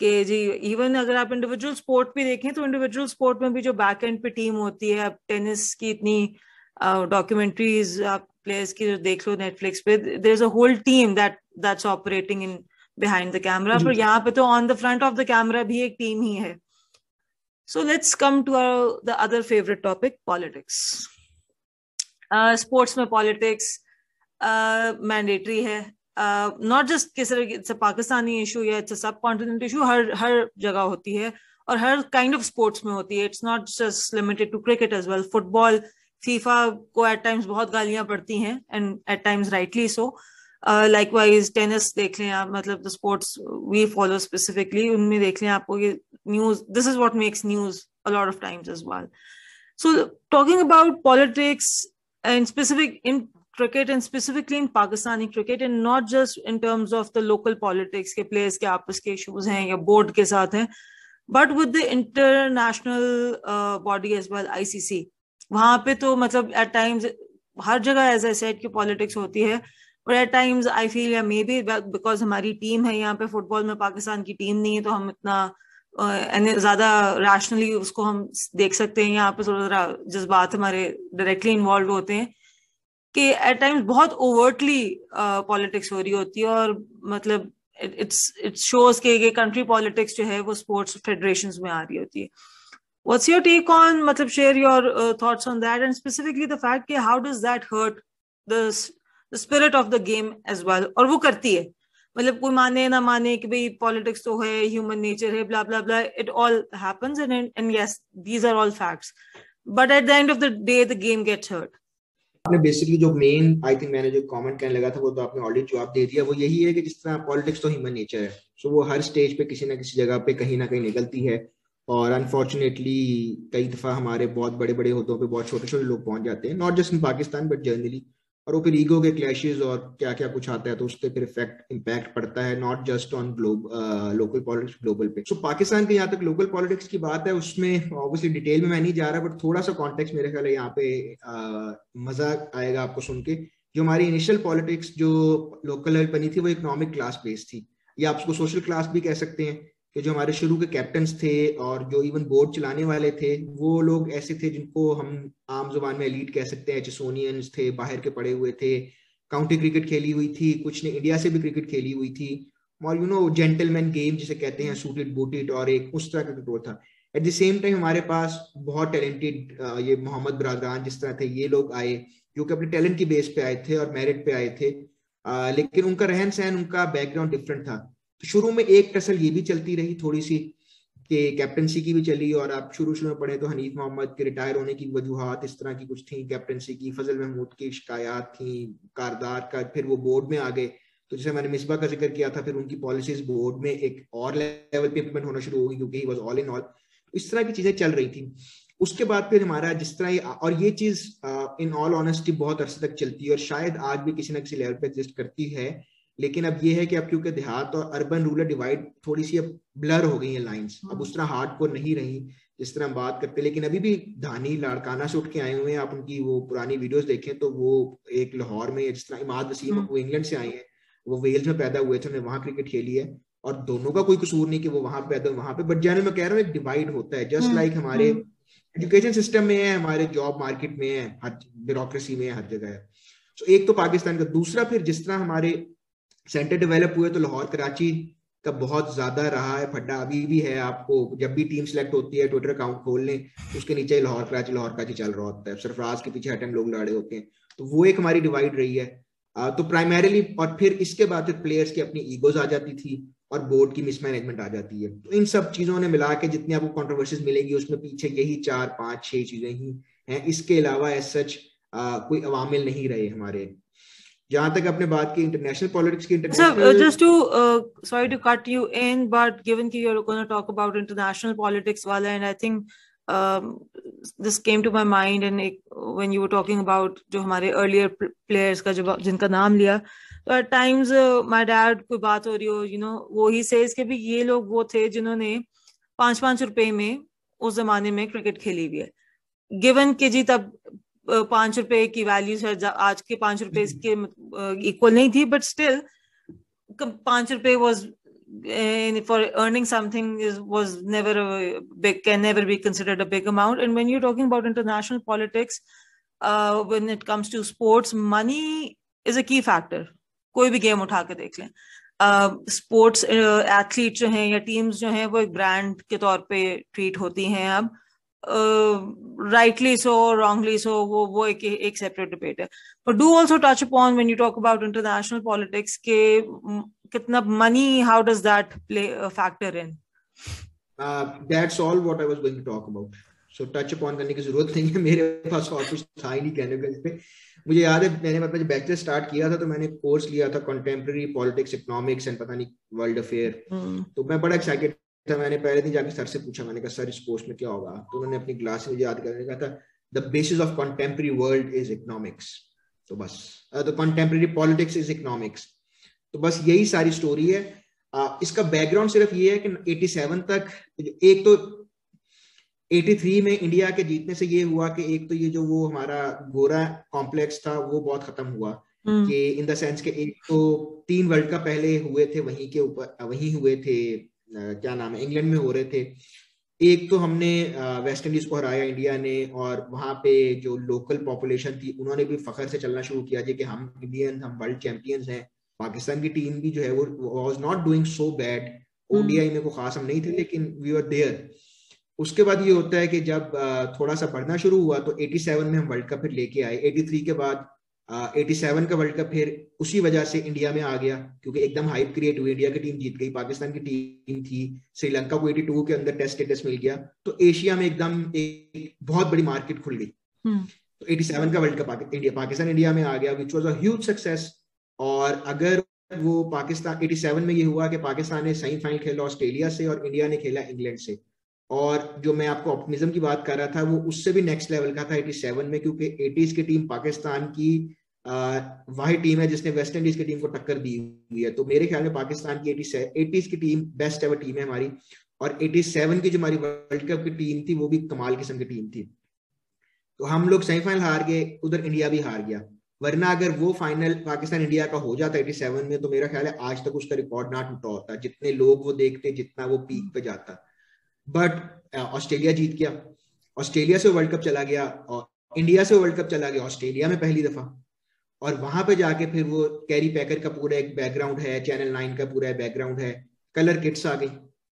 कि जी इवन अगर आप इंडिविजुअल स्पोर्ट भी देखें तो इंडिविजुअल स्पोर्ट में भी जो बैक एंड पे टीम होती है अब टेनिस की इतनी डॉक्यूमेंट्रीज uh, आप प्लेयर्स की जो देख लो नेटफ्लिक्स पे there is a whole team that that's operating in behind the camera पर यहाँ पे तो on the front of the camera भी एक टीम ही है। so let's come to the other favourite topic politics sports में पॉलिटिक्स मैंडेटरी है not just किस इट्स पाकिस्तानी इशू या इट्स सब कॉन्टिनेंट इशू हर हर जगह होती है और हर काइंड ऑफ स्पोर्ट्स में होती है it's not just limited to cricket as well football FIFA को एट टाइम्स बहुत गालियां पड़ती हैं and at times rightly so like likewise tennis देख लें आप मतलब the sports we follow specifically उनमें देख लें आपको ये news this is what makes news a lot of times is wall so talking about politics and specific in cricket and specifically in Pakistani cricket and not just in terms of the local politics के players के आपस के issues हैं या board के साथ हैं but with the international body as well ICC वहाँ पे तो मतलब एट टाइम्स हर जगह एज ए सेट की पॉलिटिक्स होती है। uh, और एट टाइम्स आई फील या मे बी बिकॉज़ हमारी टीम है यहाँ पे फुटबॉल में पाकिस्तान की टीम नहीं है तो हम इतना ज़्यादा रैशनली उसको हम देख सकते हैं, यहाँ पे थोड़ा जज्बात हमारे डायरेक्टली इन्वॉल्व होते हैं, कि एट टाइम्स बहुत ओवर्टली पॉलिटिक्स हो रही होती है और मतलब इट्स इट शोज़ के ये कंट्री पॉलिटिक्स जो है वो स्पोर्ट्स फेडरेशन में आ रही होती है। व्हाट्स योर टेक ऑन मतलब share your thoughts on that and specifically the fact कि how does that hurt the spirit of the game as well और वो करती है। मतलब कोई माने ना माने कि भाई पॉलिटिक्स तो है ह्यूमन नेचर है blah blah blah it all happens and and yes these are all facts but at the end of the day the game gets hurt आपने बेसिकली जो मेन आई थिंक मैंने जो comment कहने लगा था वो तो आपने ऑलरेडी जवाब दे दिया। वो यही है कि जिस तरह पॉलिटिक्स तो ह्यूमन नेचर है। सो so, वो हर स्टेज पे किसी ना किसी जगह पे कहीं ना कहीं निकलती है। और अनफॉर्चुनेटली कई दफ़ा हमारे बहुत बड़े बड़े होतों पे बहुत छोटे छोटे लोग पहुँच जाते हैं। Not just in Pakistan but generally और वो फिर ईगो के क्लैशेस और क्या क्या कुछ आता है तो उससे फिर इफ़ेक्ट इम्पैक्ट पड़ता है not just on globe local politics global पे। सो so, पाकिस्तान के यहाँ तक लोकल पॉलिटिक्स की बात है उसमें ऑब्वियसली डिटेल में मैं नहीं जा रहा बट थोड़ा सा कॉन्टेक्स्ट मेरे ख्याल यहाँ पे uh, मज़ा आएगा आपको सुन के। जो हमारी इनिशियल पॉलिटिक्स जो लोकल लेवल बनी थी वो इकोनॉमिक क्लास बेस्ड थी। या आप उसको सोशल क्लास भी कह सकते हैं। कि जो हमारे शुरू के कैप्टन थे और जो इवन बोर्ड चलाने वाले थे वो लोग ऐसे थे जिनको हम आम ज़ुबान में एलीट कह सकते हैं। चेसोनियंस थे बाहर के पड़े हुए थे। काउंटी क्रिकेट खेली हुई थी कुछ ने इंडिया से भी क्रिकेट खेली हुई थी। और यू नो जेंटलमैन गेम जिसे कहते हैं सूटेड बूटेड और एक उस तरह का क्रिकेट था। एट द सेम टाइम हमारे पास बहुत टैलेंटेड ये मोहम्मद बरादरान जिस तरह थे ये लोग आए जो कि अपने टैलेंट की बेस पे आए थे और मेरिट पे आए थे। आ, लेकिन उनका रहन सहन उनका बैकग्राउंड डिफरेंट था। तो शुरू में एक टसल ये भी चलती रही थोड़ी सी कि कैप्टनसी की भी चली और आप शुरू शुरू में पढ़े तो हनीफ मोहम्मद के रिटायर होने की वजूहत इस तरह की कुछ थी कैप्टनसी की, फजल महमूद की शिकायत थी, कारदार का, फिर वो बोर्ड में आ गए। तो जैसे मैंने मिसबा का ज़िक्र किया था, फिर उनकी पॉलिसीज़ बोर्ड में एक और लेवल पे इंप्लीमेंट होना शुरू होगी क्योंकि वॉज़ ऑल इन ऑल इस तरह की चीज़ें चल रही थी। उसके बाद फिर हमारा जिस तरह और ये चीज़ इन ऑल ऑनेस्टी बहुत अरसे तक चलती है और शायद आज भी किसी ना किसी लेवल पे एग्जिस्ट करती है। लेकिन अब ये है कि अब क्योंकि देहात और अर्बन रूरल डिवाइड थोड़ी सी अब ब्लर हो गई है लाइंस अब उस तरह हार्ड को नहीं रही जिस तरह हम बात करते लेकिन अभी भी धानी लाड़काना से उठ के आए हुए हैं। आप उनकी वो पुरानी वीडियोस देखें तो वो एक लाहौर में जिस तरह इमाद वसीम हम्म। वो इंग्लैंड से आई है। वो वेल्स में पैदा हुए थे उन्होंने वहाँ क्रिकेट खेली है। और दोनों का कोई कसूर नहीं कि वो वहाँ पैदा वहाँ पे। बट जनरल मैं कह रहा हूँ एक डिवाइड होता है। जस्ट लाइक हम्म, हमारे एजुकेशन। सिस्टम में है हमारे जॉब मार्केट में है हर ब्यूरोक्रेसी में है हर जगह है। सो so, एक तो पाकिस्तान का। दूसरा फिर जिस तरह हमारे सेंटर डेवलप हुए तो लाहौर, कराची का बहुत ज़्यादा रहा है, फड्डा अभी भी है आपको। जब भी टीम सेलेक्ट होती है ट्विटर अकाउंट खोल लें, उसके नीचे लाहौर, कराची लाहौर, कराची चल रहा होता है। सरफराज के पीछे हटन लोग लड़े होते हैं। तो वो एक हमारी डिवाइड रही है। तो प्राइमरीली और फिर इसके बाद फिर प्लेयर्स की अपनी ईगोज आ जाती थी और बोर्ड की मिसमैनेजमेंट आ जाती है। तो इन सब चीज़ों ने मिला के जितनी आपको कॉन्ट्रोवर्सीज मिलेंगी, उसमें पीछे यही चार, पाँच, छह चीज़ें ही हैं। इसके अलावा एज सच कोई अवामिल नहीं रहे हमारे जहाँ तक आपने बात की इंटरनेशनल पॉलिटिक्स की international just to sorry to cut you in but given कि you are gonna talk about international politics वाला and I think this came to my mind and when you were talking about जो हमारे earlier players का जो जिनका नाम लिया तो एट टाइम्स माय डैड कोई बात हो रही हो यू नो वो ही सेज के भी ये लोग वो थे जिन्होंने पाँच पाँच रुपए में उस जमाने में क्रिकेट खेली हुई है। गिवन के जी तब पाँच रुपए की वैल्यू शायद आज के पाँच रुपए के इक्वल नहीं थी बट स्टिल पाँच रुपए was for earning something is was never a big can never be considered a big amount and when you're talking about international politics uh, when it comes to sports money is a key factor कोई भी game उठा के देख लें sports uh, athlete जो हैं या teams जो हैं वो एक ब्रांड के तौर पे ट्रीट होती हैं अब राइटली सो रॉन्गली सो वो वो एक एक सेपरेट डिबेट है। But do also touch upon when you talk about international politics के कितना money how does that play factor in that's all what I was going to talk about so touch upon करने की ज़रूरत नहीं है। मेरे पास और कुछ था ही नहीं कहने को इस पे मुझे याद है मैंने मतलब बैचलर स्टार्ट किया था तो मैंने कोर्स लिया था कंटेम्प्रेरी पॉलिटिक्स इकोनॉमिक्स एंड पता नहीं वर्ल्ड अफेयर hmm. तो मैं बड़ा एक्साइटेड था मैंने पहले दिन जाके सर से पूछा मैंने कहा सर इस कोर्स में क्या होगा? तो उन्होंने अपनी क्लास में याद करने कहा था the basis of contemporary world is economics तो बस the contemporary politics is economics तो बस यही सारी स्टोरी है। uh, इसका बैकग्राउंड सिर्फ़ ये है कि 87 तक एक तो 83 में इंडिया के जीतने से ये हुआ कि एक तो ये जो वो हमारा गोरा कॉम्प्लेक्स था वो बहुत खत्म हुआ। हम्म। कि इन द सेंस के एक तो तीन वर्ल्ड कप पहले हुए थे वहीं के ऊपर वहीं हुए थे क्या नाम है इंग्लैंड में हो रहे थे। एक तो हमने वेस्ट इंडीज को हराया इंडिया ने और वहाँ पे जो लोकल पॉपुलेशन थी उन्होंने भी फखर से चलना शुरू किया जी कि हम इंडियन हम वर्ल्ड चैंपियंस हैं। पाकिस्तान की टीम भी जो है वो was not doing so bad ODI में को खास हम नहीं थे लेकिन वी आर देयर उसके बाद ये होता है कि जब थोड़ा सा बढ़ना शुरू हुआ तो 87 में हम वर्ल्ड कप फिर लेके आए। 83 के बाद एटी सेवन का वर्ल्ड कप फिर उसी वजह से इंडिया में आ गया क्योंकि एकदम हाइप क्रिएट हुई इंडिया की टीम जीत गई पाकिस्तान की टीम थी श्रीलंका को 82 के अंदर टेस्ट स्टेटस मिल गया तो एशिया में एकदम एक बहुत बड़ी मार्केट खुल गई हम्म। तो 87 का world cup India Pakistan India में आ गया विच वॉज़ अज सक्सेस और अगर वो पाकिस्तान 87 में ये हुआ कि पाकिस्तान ने सेमीफाइनल खेला ऑस्ट्रेलिया से और इंडिया ने खेला इंग्लैंड से और जो मैं आपको ऑप्टिमिज्म की बात कर रहा था वो उससे भी नेक्स्ट लेवल का था 87 में क्योंकि 80s की टीम पाकिस्तान की वही टीम है जिसने वेस्ट इंडीज की टीम को टक्कर दी हुई है। तो मेरे ख्याल में पाकिस्तान की एटीज की टीम बेस्ट एवर टीम है हमारी। और 87 की जो हमारी वर्ल्ड कप की टीम थी, वो भी कमाल किस्म की टीम थी। तो हम लोग सेमीफाइनल हार गए, उधर इंडिया भी हार गया। वरना अगर वो फाइनल पाकिस्तान इंडिया का हो जाता 87 में तो मेरा ख्याल है आज तक उसका रिकॉर्ड ना टूटा होता, जितने लोग वो देखते, जितना वो पीक पे जाता। बट ऑस्ट्रेलिया जीत गया। ऑस्ट्रेलिया से वर्ल्ड कप चला गया, और इंडिया से वर्ल्ड कप चला गया ऑस्ट्रेलिया में पहली दफ़ा। और वहाँ पे जाके फिर वो कैरी पैकर का पूरा एक बैकग्राउंड है चैनल नाइन का पूरा बैकग्राउंड है कलर किट्स आ गई।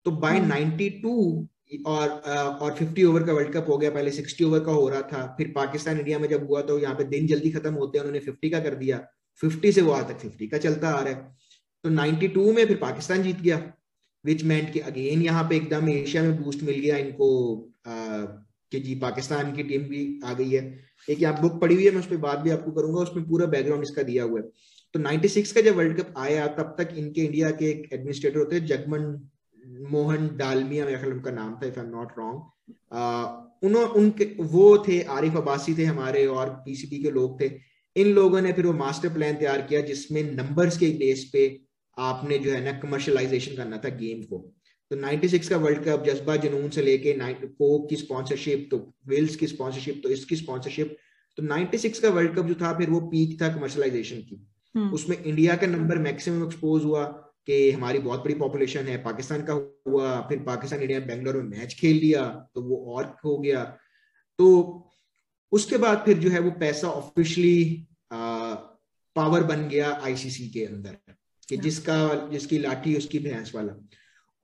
तो बाय नाइनटी टू और और 50 ओवर का वर्ल्ड कप हो गया पहले 60 ओवर का हो रहा था फिर पाकिस्तान इंडिया में जब हुआ तो यहाँ पे दिन जल्दी खत्म होते हैं उन्होंने 50 का कर दिया। 50 से वो आज तक 50 का चलता आ रहा है। तो 92 में फिर पाकिस्तान जीत गया विच मेंट कि अगेन यहाँ पे एकदम एशिया में बूस्ट मिल गया इनको आ, कि जी पाकिस्तान की टीम भी आ गई है। एक यहाँ बुक पढ़ी हुई है, मैं उस पर बात भी आपको करूँगा, उसमें पूरा बैकग्राउंड इसका दिया हुआ है। तो 96 का जब वर्ल्ड कप आया, तब तक इनके इंडिया के एक एडमिनिस्ट्रेटर होते जगमन मोहन डालमिया, मेरा ख्याल उनका नाम था if I am not wrong उनके, वो थे, आरिफ अब्बासी थे हमारे और पीसीबी के लोग थे। इन लोगों ने फिर वो मास्टर प्लान तैयार किया, जिसमें नंबर्स के बेस पे आपने जो है ना कमर्शलाइजेशन करना था गेम को। तो 96 का वर्ल्ड कप जज्बा जुनून से लेके कोक की स्पॉन्सरशिप तो विल्स की स्पॉन्सरशिप तो इसकी स्पॉन्सरशिप तो 96 का वर्ल्ड कप जो था फिर वो पीक था कमर्शलाइजेशन की। हम्म। उसमें इंडिया का नंबर मैक्सिमम एक्सपोज हुआ कि हमारी बहुत बड़ी पॉपुलेशन है पाकिस्तान का हुआ फिर पाकिस्तान इंडिया बेंगलोर में मैच खेल लिया तो वो और हो गया। तो उसके बाद फिर जो है वो पैसा ऑफिशियली पावर बन गया आईसीसी के अंदर कि जिसका जिसकी लाठी उसकी भैंस वाला।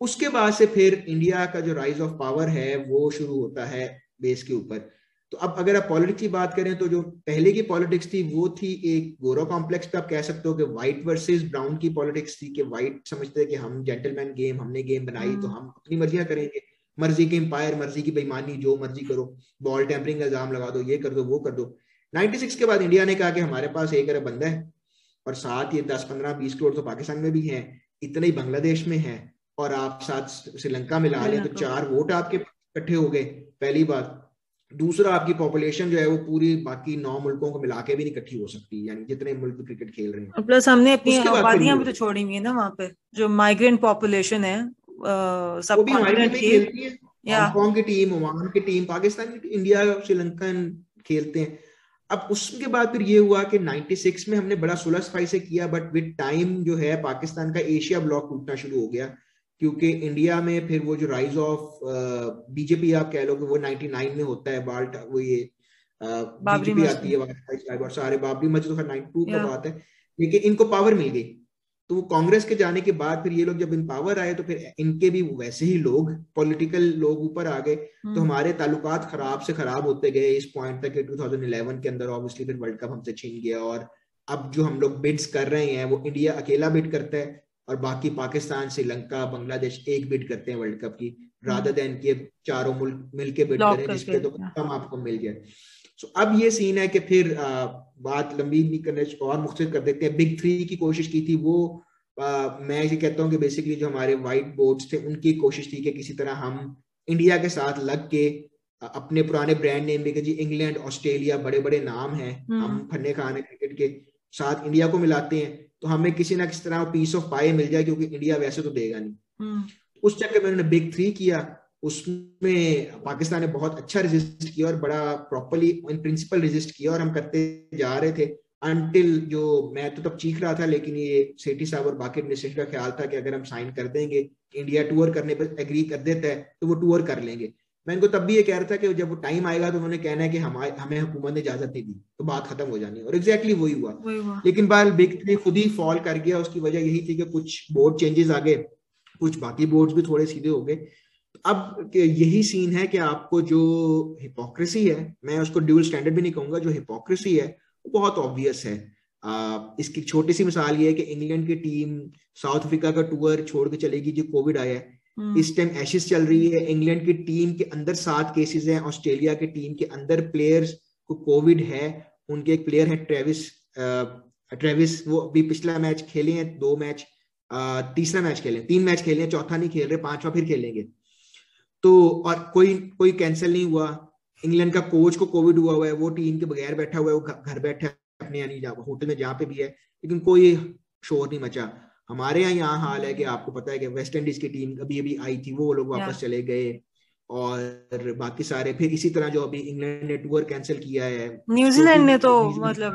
उसके बाद से फिर इंडिया का जो राइज ऑफ़ पावर है वो शुरू होता है बेस के ऊपर। तो अब अगर आप पॉलिटिक्स की बात करें तो जो पहले की पॉलिटिक्स थी वो थी एक गोरो कॉम्प्लेक्स पे आप कह सकते हो कि व्हाइट वर्सेस ब्राउन की पॉलिटिक्स थी कि व्हाइट समझते कि हम जेंटलमैन गेम हमने गेम बनाई तो हम्म। हम अपनी मर्जियाँ करेंगे। मर्ज़ी के एम्पायर मर्ज़ी की बेईमानी जो मर्ज़ी करो बॉल टेम्परिंग का इल्ज़ाम लगा दो ये कर दो वो कर दो। 96 के बाद इंडिया ने कहा कि हमारे पास एक अरब बंदा है और साथ ये दस पंद्रह बीस करोड़ तो पाकिस्तान में भी है इतने ही बांग्लादेश में है। और आप साथ श्रीलंका में ला तो चार वोट आपके इकट्ठे हो गए पहली बात। दूसरा आपकी पॉपुलेशन जो है वो पूरी बाकी नौ मुल्कों को मिला के भी नहीं इकट्ठी हो सकती यानी जितने मुल्क क्रिकेट खेल रहे हैं। प्लस हमने अपनी आबादियाँ भी तो छोड़ी हुई है ना वहाँ पे जो माइग्रेंट पॉपुलेशन है सब भी खेलती है। हांगकांग की टीम ओमान की टीम पाकिस्तान की इंडिया श्रीलंकन खेलते हैं। अब उसके बाद फिर ये हुआ कि 96 में हमने बड़ा सुलह सफ़ाई से किया बट विद टाइम जो है पाकिस्तान का एशिया ब्लॉक टूटना शुरू हो गया। क्योंकि इंडिया में फिर वो जो राइज ऑफ़ बीजेपी आप कह लो कि वो 99 में होता है बाल्ट वो ये बीजेपी आती है और सारे बाबरी मस्जिद तो नाइनटी टू का बात है। लेकिन इनको पावर मिल गई। तो वो कांग्रेस के जाने के बाद फिर ये लोग जब इन पावर आए तो फिर इनके भी वैसे ही लोग पॉलिटिकल लोग ऊपर आ गए। तो हम्म। हमारे ताल्लुकात खराब से खराब होते गए इस पॉइंट तक कि 2011 के अंदर ऑब्वियसली फिर वर्ल्ड कप हमसे छीन गया और अब जो हम लोग बिड्स कर रहे हैं वो इंडिया अकेला बिड करता है। और बाकी पाकिस्तान श्रीलंका बांग्लादेश एक बिड करते हैं वर्ल्ड कप की राधा देन के चारों मुल्क मिलके बिड करें जिसपे तो कम आपको मिल जाए सो so, अब ये सीन है कि फिर आ, बात लंबी नहीं करने और मुख्त कर देते हैं। बिग थ्री की कोशिश की थी वो आ, मैं ये कहता हूँ कि बेसिकली जो हमारे व्हाइट बोर्ड्स थे उनकी कोशिश थी कि किसी तरह हम इंडिया के साथ लग के अपने पुराने ब्रांड नेम भी जी इंग्लैंड ऑस्ट्रेलिया बड़े बड़े नाम हैं। हम्म। हम फन्ने खान क्रिकेट के साथ इंडिया को मिलाते हैं। तो हमें किसी ना किसी तरह पीस ऑफ़ पाए मिल जाए क्योंकि इंडिया वैसे तो देगा नहीं। हम्म। उस चक्कर में उन्होंने बिग थ्री किया। उसमें पाकिस्तान ने बहुत अच्छा रजिस्ट किया और बड़ा प्रॉपरली इन प्रिंसिपल रजिस्ट किया और हम करते जा रहे थे। अनटिल जो मैं तो तब चीख रहा था लेकिन ये सेठी साहब और बाकी एडमिनिस्ट्रेशन का ख्याल था कि अगर हम साइन कर देंगे इंडिया टूर करने पर एग्री कर देता है तो वो टूर कर लेंगे। मैं इनको तब भी ये कह रहा था कि जब वो टाइम आएगा तो उन्होंने कहना है कि हम हमें हुकूमत ने इजाज़त नहीं दी तो बात खत्म हो जानी और एग्जैक्टली वही हुआ, हुआ। लेकिन बाल बिग थ्री खुद ही फॉल कर गया उसकी वजह यही थी कि कुछ बोर्ड चेंजेस आ गए कुछ बाकी बोर्ड भी थोड़े सीधे हो गए अब यही सीन है कि आपको जो हिपोक्रेसी है मैं उसको ड्यूल स्टैंडर्ड भी नहीं कहूँगा जो हिपोक्रेसी है वो बहुत ऑब्वियस है आ, इसकी छोटी सी मिसाल ये है कि इंग्लैंड की टीम साउथ अफ्रीका का टूर छोड़ के चलेगी जो कोविड आया है। इस टाइम एशिस चल रही है इंग्लैंड की टीम के अंदर सात केसेस हैं ऑस्ट्रेलिया की टीम के अंदर प्लेयर्स को कोविड है उनके एक प्लेयर है ट्रेविस ट्रेविस वो अभी पिछला मैच खेले हैं दो मैच तीसरा मैच खेले तीन मैच खेले हैं चौथा नहीं खेल रहे पांचवा फिर खेलेंगे। तो और कोई कोई कैंसिल नहीं हुआ इंग्लैंड का कोच को कोविड हुआ हुआ है वो टीम के बगैर बैठा हुआ है वो घर बैठा है अपने यानी होटल में जहाँ पे भी है लेकिन कोई शोर नहीं मचा। हमारे यहाँ यहाँ हाल है कि आपको पता है कि वेस्ट इंडीज की टीम अभी अभी आई थी वो लोग वापस चले गए। और बाकी सारे फिर इसी तरह जो अभी इंग्लैंड ने टूर कैंसिल किया है न्यूजीलैंड ने तो मतलब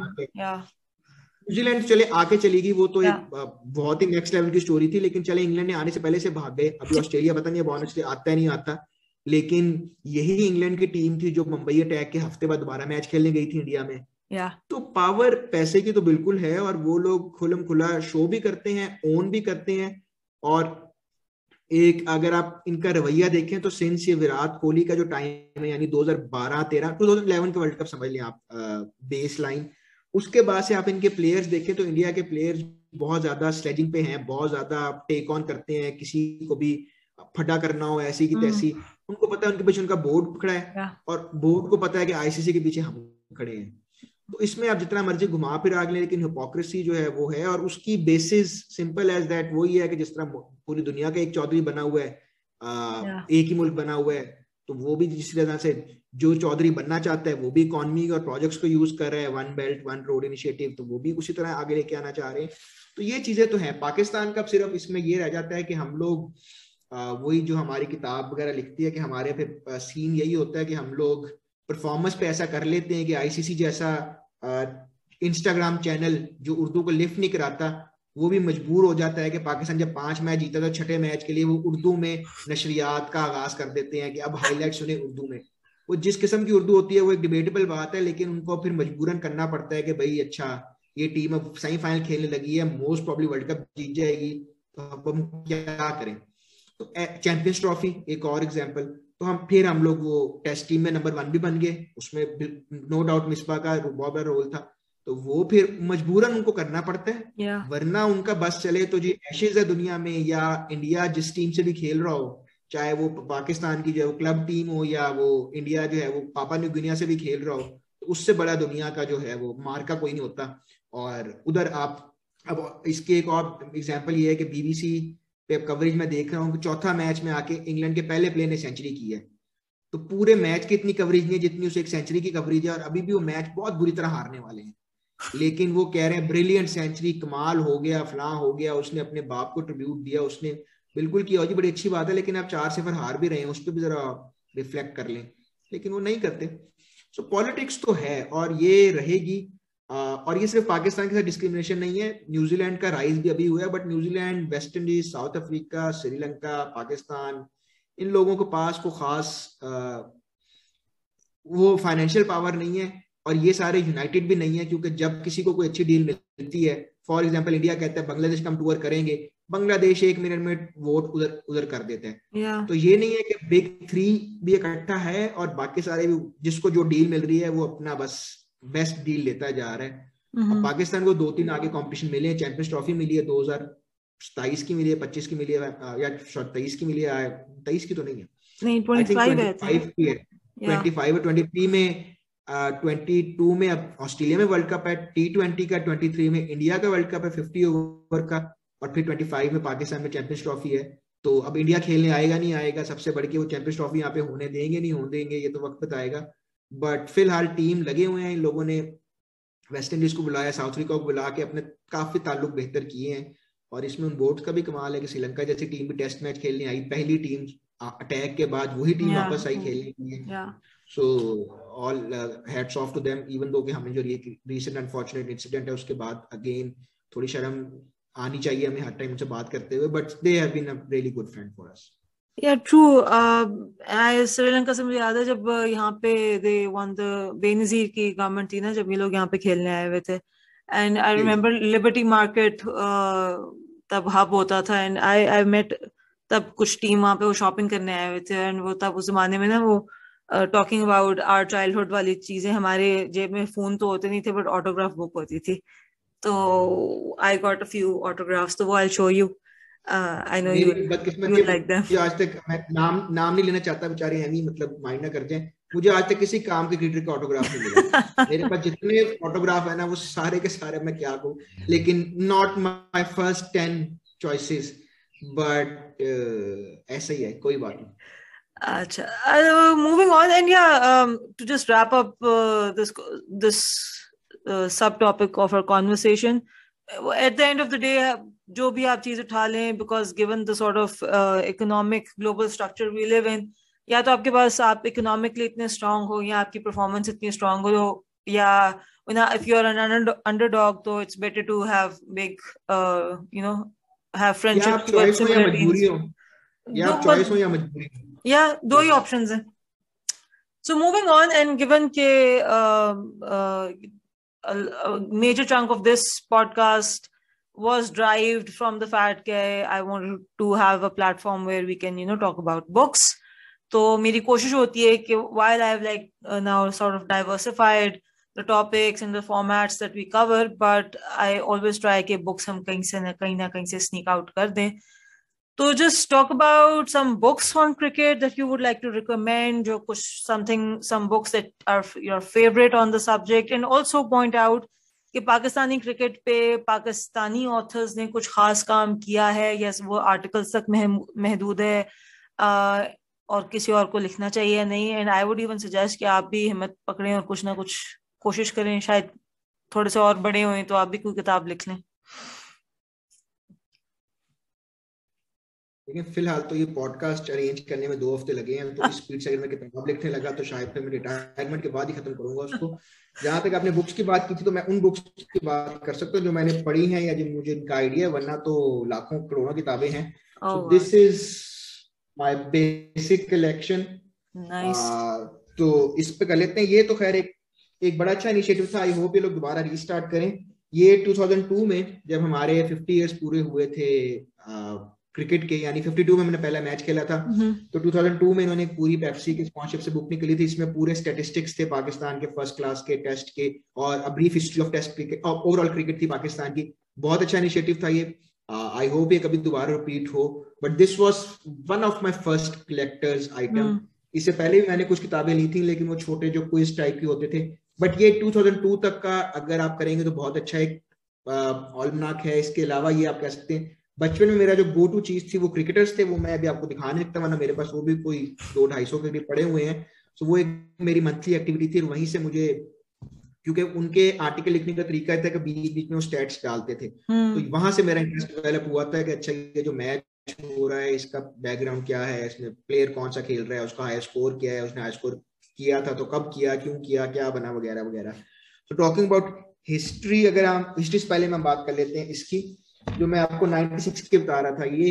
न्यूजीलैंड चले आके चली गई वो तो एक बहुत ही नेक्स्ट लेवल की स्टोरी थी लेकिन चले इंग्लैंड ने आने से पहले से भाग गए। अभी ऑस्ट्रेलिया पता नहीं बहुत आता है नहीं आता। लेकिन यही इंग्लैंड की टीम थी जो मुंबई अटैक के हफ़्ते बाद दोबारा मैच खेलने गई थी इंडिया में। या तो पावर पैसे की तो बिल्कुल है और वो लोग खुलम खुला शो भी करते हैं ओन भी करते हैं और एक अगर आप इनका रवैया देखें तो सिंस ये विराट कोहली का जो टाइम है यानी 2012 13 2011 के वर्ल्ड कप समझ लें आप बेस लाइन उसके बाद से आप इनके प्लेयर्स देखें तो इंडिया के प्लेयर्स बहुत ज़्यादा स्लेजिंग पे हैं बहुत ज़्यादा टेक ऑन करते हैं किसी को भी फटा करना हो ऐसी की तैसी। हम्म। उनको पता है उनके पीछे उनका बोर्ड खड़ा है और बोर्ड को पता है कि आईसीसी के पीछे हम खड़े हैं। तो इसमें आप जितना मर्ज़ी घुमा फिर आगे लेकिन हिपोक्रेसी जो है वो है और उसकी बेसिस सिंपल एज दैट वही है कि जिस तरह पूरी दुनिया का एक चौधरी बना हुआ है आ, एक ही मुल्क बना हुआ है तो वो भी जिस तरह से जो चौधरी बनना चाहता है वो भी इकोनॉमी और प्रोजेक्ट्स को यूज़ कर रहा है one belt one road initiative तो वो भी उसी तरह आगे लेके आना चाह रहे हैं। तो ये चीज़ें तो हैं। पाकिस्तान का सिर्फ़ इसमें ये रह जाता है कि हम लोग वही जो हमारी किताब वगैरह लिखती है कि हमारे फिर सीन यही होता है कि हम लोग परफॉर्मेंस पे ऐसा कर लेते हैं कि आईसीसी जैसा इंस्टाग्राम चैनल जो उर्दू को लिफ्ट नहीं कराता, वो भी मजबूर हो जाता है कि पाकिस्तान जब पाँच मैच जीता तो छठे मैच के लिए वो उर्दू में नशरियात का आगाज़ कर देते हैं कि अब हाईलाइट सुने उर्दू में। वो जिस किस्म की उर्दू होती है, वो एक डिबेटेबल बात है, लेकिन उनको फिर मजबूरन करना पड़ता है कि भाई अच्छा ये टीम अब सेमीफाइनल खेलने लगी है मोस्ट प्रॉब्ली वर्ल्ड कप जीत जाएगी तो अब हम क्या करें? तो चैंपियंस ट्रॉफी एक और एग्ज़ाम्पल तो हम फिर हम लोग वो टेस्ट टीम में नंबर वन भी बन गए। उसमें नो डाउट मिसबा का बहुत रोल था। तो वो फिर मजबूरन उनको करना पड़ता है। Yeah. वरना उनका बस चले तो जी एशेज है दुनिया में या इंडिया जिस टीम से भी खेल रहा हो चाहे वो पाकिस्तान की जो है क्लब टीम हो या वो इंडिया जो है वो पापा न्यू गिनिया से भी खेल रहा हो तो उससे बड़ा दुनिया का जो है वो मार्का कोई नहीं होता। और उधर आप अब इसके एक और एग्ज़ाम्पल ये है कि बीबीसी पे कवरेज में देख रहा हूँ चौथा मैच में आके इंग्लैंड के पहले प्लेयर ने सेंचुरी की है। तो पूरे मैच की इतनी कवरेज नहीं है जितनी उसे एक सेंचुरी की कवरेज है और अभी भी वो मैच बहुत बुरी तरह हारने वाले हैं। लेकिन वो कह रहे हैं ब्रिलियंट सेंचुरी कमाल हो गया, फला हो गया, उसने अपने बाप को ट्रिब्यूट दिया, उसने बिल्कुल किया जी बड़ी अच्छी बात है, लेकिन आप चार सिफर हार भी रहे हैं, उस पर भी जरा रिफ्लेक्ट कर लें। लेकिन वो नहीं करते। सो पॉलिटिक्स तो है और ये रहेगी और ये सिर्फ़ पाकिस्तान के साथ डिस्क्रिमिनेशन नहीं है न्यूजीलैंड का राइज भी अभी हुआ है but New Zealand West Indies South Africa Sri Lanka Pakistan इन लोगों के पास को खास वो फाइनेंशियल पावर नहीं है और ये सारे यूनाइटेड भी नहीं है क्योंकि जब किसी को कोई अच्छी डील मिलती है फॉर एग्ज़ाम्पल इंडिया कहता है बांग्लादेश का हम टूर करेंगे बांग्लादेश एक मिनट में वोट उधर उधर कर देते हैं yeah. तो ये नहीं है कि बिग थ्री भी इकट्ठा है और बाकी सारे भी जिसको जो डील मिल रही है वो अपना बस बेस्ट डील लेता जा रहा है अब पाकिस्तान को दो तीन आगे कंपटीशन मिले हैं चैंपियंस ट्रॉफी मिली है दो हज़ार सताइस की मिली है पच्चीस की मिली है या तेईस की मिली है तेईस की तो नहीं है ट्वेंटी फाइव है। ट्वेंटी फाइव ट्वेंटी थ्री में ट्वेंटी टू में अब ऑस्ट्रेलिया में वर्ल्ड कप है टी ट्वेंटी का ट्वेंटी थ्री में इंडिया का वर्ल्ड कप है फिफ्टी ओवर का और फिर ट्वेंटी फाइव में पाकिस्तान में चैंपियंस ट्रॉफी है। तो अब इंडिया खेलने आएगा नहीं आएगा सबसे बढ़ के वो चैंपियंस ट्रॉफी यहाँ पे होने देंगे नहीं होने देंगे ये तो वक्त बताएगा। बट फ़िलहाल टीम लगे हुए हैं इन लोगों ने वेस्ट इंडीज को बुलाया साउथ अफ्रीका को बुला के अपने काफ़ी ताल्लुक बेहतर किए हैं। और इसमें उन बोर्ड का भी कमाल है कि श्रीलंका जैसी टीम भी टेस्ट मैच खेलने आई। पहली टीम अटैक के बाद वही टीम वापस आई खेलने के लिए। So all heads off to them even though कि हमें जो रीसेंट अनफॉर्चुनेट इंसिडेंट है उसके बाद अगेन थोड़ी शर्म आनी चाहिए हमें हर टाइम उनसे बात करते हुए। But they have been a really good friend for us या ट्रू श्रीलंका से मुझे याद है जब यहाँ पे दे वन द बेनजीर की गवर्नमेंट थी ना जब ये लोग यहाँ पे खेलने आए हुए थे। And I remember Liberty Market तब हब होता था। एंड आई आई मेट तब कुछ टीम वहाँ पे वो शॉपिंग करने आए हुए थे। एंड वो तब उस जमाने में ना वो टॉकिंग अबाउट आर चाइल्डहुड वाली चीज़ें हमारे जेब में फ़ोन तो होते नहीं थे बट ऑटोग्राफ बुक होती थी। तो I got a few autographs तो वो I show you I know you you like them आज तक मैं नाम नाम नहीं लेना चाहता बेचारे हैं नहीं मतलब माइंड ना कर जाए। मुझे आज तक किसी काम के क्रिएटर का ऑटोग्राफ नहीं मिला। मेरे पास जितने ऑटोग्राफ है ना वो सारे के सारे मैं क्या कहूँ? लेकिन not my first ten choices but ऐसा ही है कोई बात नहीं। on, and yeah, um, to just wrap up uh, this this uh, subtopic of our conversation, at the end of the day, जो भी आप चीज़ उठा लें because given the sort of economic global structure we live in या तो आपके पास आप इकोनॉमिकली इतने स्ट्रांग हो या आपकी परफॉर्मेंस इतनी स्ट्रांग हो या if you are an underdog तो it's better to have big no friendship या चॉइस या मजबूरी या दो ही ऑप्शंस हैं। So moving on and given के major chunk of this podcast chunk of this podcast was derived from the fact that I wanted to have a platform where we can, you know, talk about books. तो मेरी कोशिश होती है कि while I have like uh, now sort of diversified the topics and the formats that we cover, but I always try कि books हम कहीं से न कहीं ना कहीं से sneak out कर दें. So just talk about some books on cricket that you would like to recommend, जो कुछ something some books that are your favorite on the subject, and also point out कि पाकिस्तानी क्रिकेट पे Pakistani authors ने कुछ खास काम किया है? या वो आर्टिकल्स तक महदूद है। आ, और किसी और को लिखना चाहिए नहीं? And I would even suggest कि आप भी हिम्मत पकड़ें और कुछ ना कुछ कोशिश करें। शायद थोड़े से और बड़े हुए तो आप भी कोई किताब लिख लें। लेकिन फ़िलहाल तो ये पॉडकास्ट अरेंज करने में दो हफ़्ते लगे हैं तो स्पीड से अगर मैं किताब लिखने लगा तो शायद फिर मैं रिटायरमेंट के बाद ही खत्म करूँगा उसको। जहाँ तक आपने बुक्स की बात की थी तो मैं उन बुक्स की बात कर सकता हूँ जो मैंने पढ़ी हैं या जो मुझे इनका आइडिया है वरना तो लाखों करोड़ों किताबें हैं। This is my basic collection तो इस पे कर लेते हैं। ये तो खैर एक एक बड़ा अच्छा इनिशिएटिव था। आई होप ये लोग दोबारा रीस्टार्ट करें। ये 2002 में जब हमारे 50 इयर्स पूरे हुए थे क्रिकेट के यानी 52 में मैंने पहला मैच खेला था। हम्म। तो 2002 में इन्होंने पूरी पेप्सी की स्पॉन्सरशिप से बुक निकली थी। इसमें पूरे स्टेटिस्टिक्स थे पाकिस्तान के फ़र्स्ट क्लास के टेस्ट के और a brief history of test cricket overall cricket थी पाकिस्तान की। बहुत अच्छा इनिशिएटिव था ये। आई होप ये कभी दोबारा रिपीट हो। But this was one of my first collectors item इससे पहले भी मैंने कुछ किताबें ली थी लेकिन वो छोटे जो क्विज टाइप के होते थे। बट ये 2002 तक का अगर आप करेंगे तो बहुत अच्छा एक ऑलमनाक है। इसके अलावा ये आप कह सकते हैं बचपन में मेरा जो गो टू चीज़ थी वो क्रिकेटर्स थे वो मैं अभी आपको दिखा नहीं सकता वरना मेरे पास वो भी कोई दो ढाई सौ के क्रिकेट पड़े हुए हैं। तो वो एक मेरी मंथली एक्टिविटी थी वहीं से मुझे क्योंकि उनके आर्टिकल लिखने का तरीका था कि बीच बीच में वो स्टैट्स डालते थे। हम्म। तो वहाँ से मेरा इंटरेस्ट डेवलप हुआ था कि अच्छा ये जो मैच हो रहा है इसका बैकग्राउंड क्या है इसमें प्लेयर कौन सा खेल रहा है उसका हाई स्कोर क्या है उसने हाई स्कोर किया था तो कब किया क्यों किया क्या बना वगैरह वगैरह। तो टॉकिंग अबाउट हिस्ट्री अगर हम हिस्ट्री से पहले हम बात कर लेते हैं इसकी। जो मैं आपको 96 के बता रहा था ये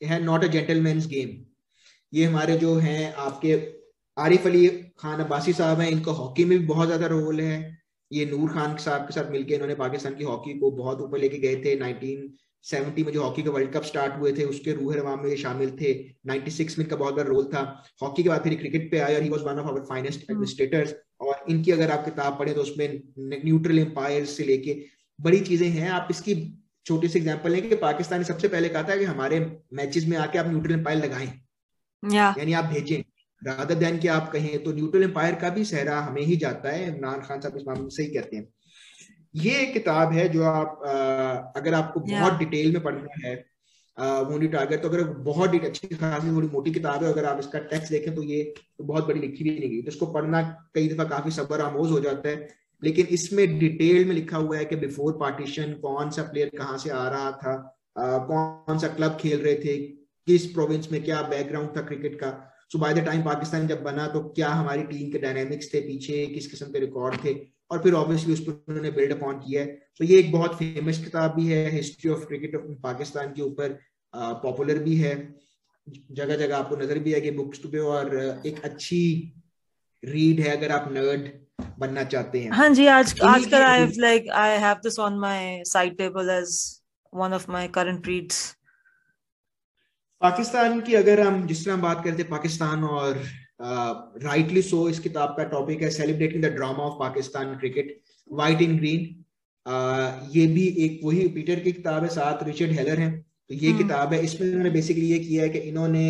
है नॉट अ जेंटलमैन गेम ये हमारे जो हैं आपके आरिफ अली खान अब्बासी साहब हैं इनका हॉकी में भी बहुत ज़्यादा रोल है। ये नूर खान साहब के साथ मिलकर इन्होंने पाकिस्तान की हॉकी को बहुत ऊपर लेके गए थे। 1970 में जो हॉकी के वर्ल्ड कप स्टार्ट हुए थे उसके रूह रवाम में ये शामिल थे। 96 में इनका बहुत बड़ा रोल था। हॉकी के बाद फिर क्रिकेट पे आया और he was one of our finest administrators और इनकी अगर आप किताब पढ़े तो उसमें न्यूट्रल एम्पायर से लेके बड़ी चीज़ें हैं। आप इसकी छोटी सी एग्जांपल है कि पाकिस्तान ने सबसे पहले कहा था कि हमारे मैचेस में आके आप न्यूट्रल एम्पायर लगाएँ। यानी आप भेजें। रादर देन कि आप कहें तो न्यूट्रल एम्पायर का भी सहरा हमें ही जाता है इमरान खान साहब इस मामले में सही कहते हैं। ये एक किताब है जो आप आ, अगर आपको yeah. बहुत डिटेल में पढ़ना है मोनी टारगेट तो अगर बहुत अच्छी खासी थोड़ी मोटी किताब है अगर आप इसका टेक्स्ट देखें तो ये तो बहुत बड़ी लिखी भी नहीं गई। तो इसको पढ़ना कई दफ़ा काफ़ी सबर आमोज हो जाता है। लेकिन इसमें डिटेल में लिखा हुआ है कि बिफोर पार्टीशन कौन सा प्लेयर कहाँ से आ रहा था आ, कौन सा क्लब खेल रहे थे किस प्रोविंस में क्या बैकग्राउंड था क्रिकेट का। So by the time Pakistan जब बना तो क्या हमारी टीम के डायनेमिक्स थे पीछे किस किस्म के रिकॉर्ड थे? और फिर ऑब्वियसली उस पर उन्होंने बिल्ड अपॉन किया है। तो ये एक बहुत फ़ेमस किताब भी है history of cricket of Pakistan के ऊपर पॉपुलर भी है। जगह जगह आपको नज़र भी आएगी बुक्स पे और एक अच्छी रीड है अगर आप नर्ड बनना चाहते हैं। हाँ जी आज आजकल I like I have this on my side table as one of my current reads Pakistan की अगर हम जिस तरह बात करते हैं पाकिस्तान और राइटली uh, सो so, इस किताब का टॉपिक है celebrating the drama of Pakistan cricket white in green ये भी एक वही पीटर की किताब है साथ रिचर्ड हेलर हैं। तो ये hmm. किताब है इसमें उन्होंने बेसिकली ये किया है कि इन्होंने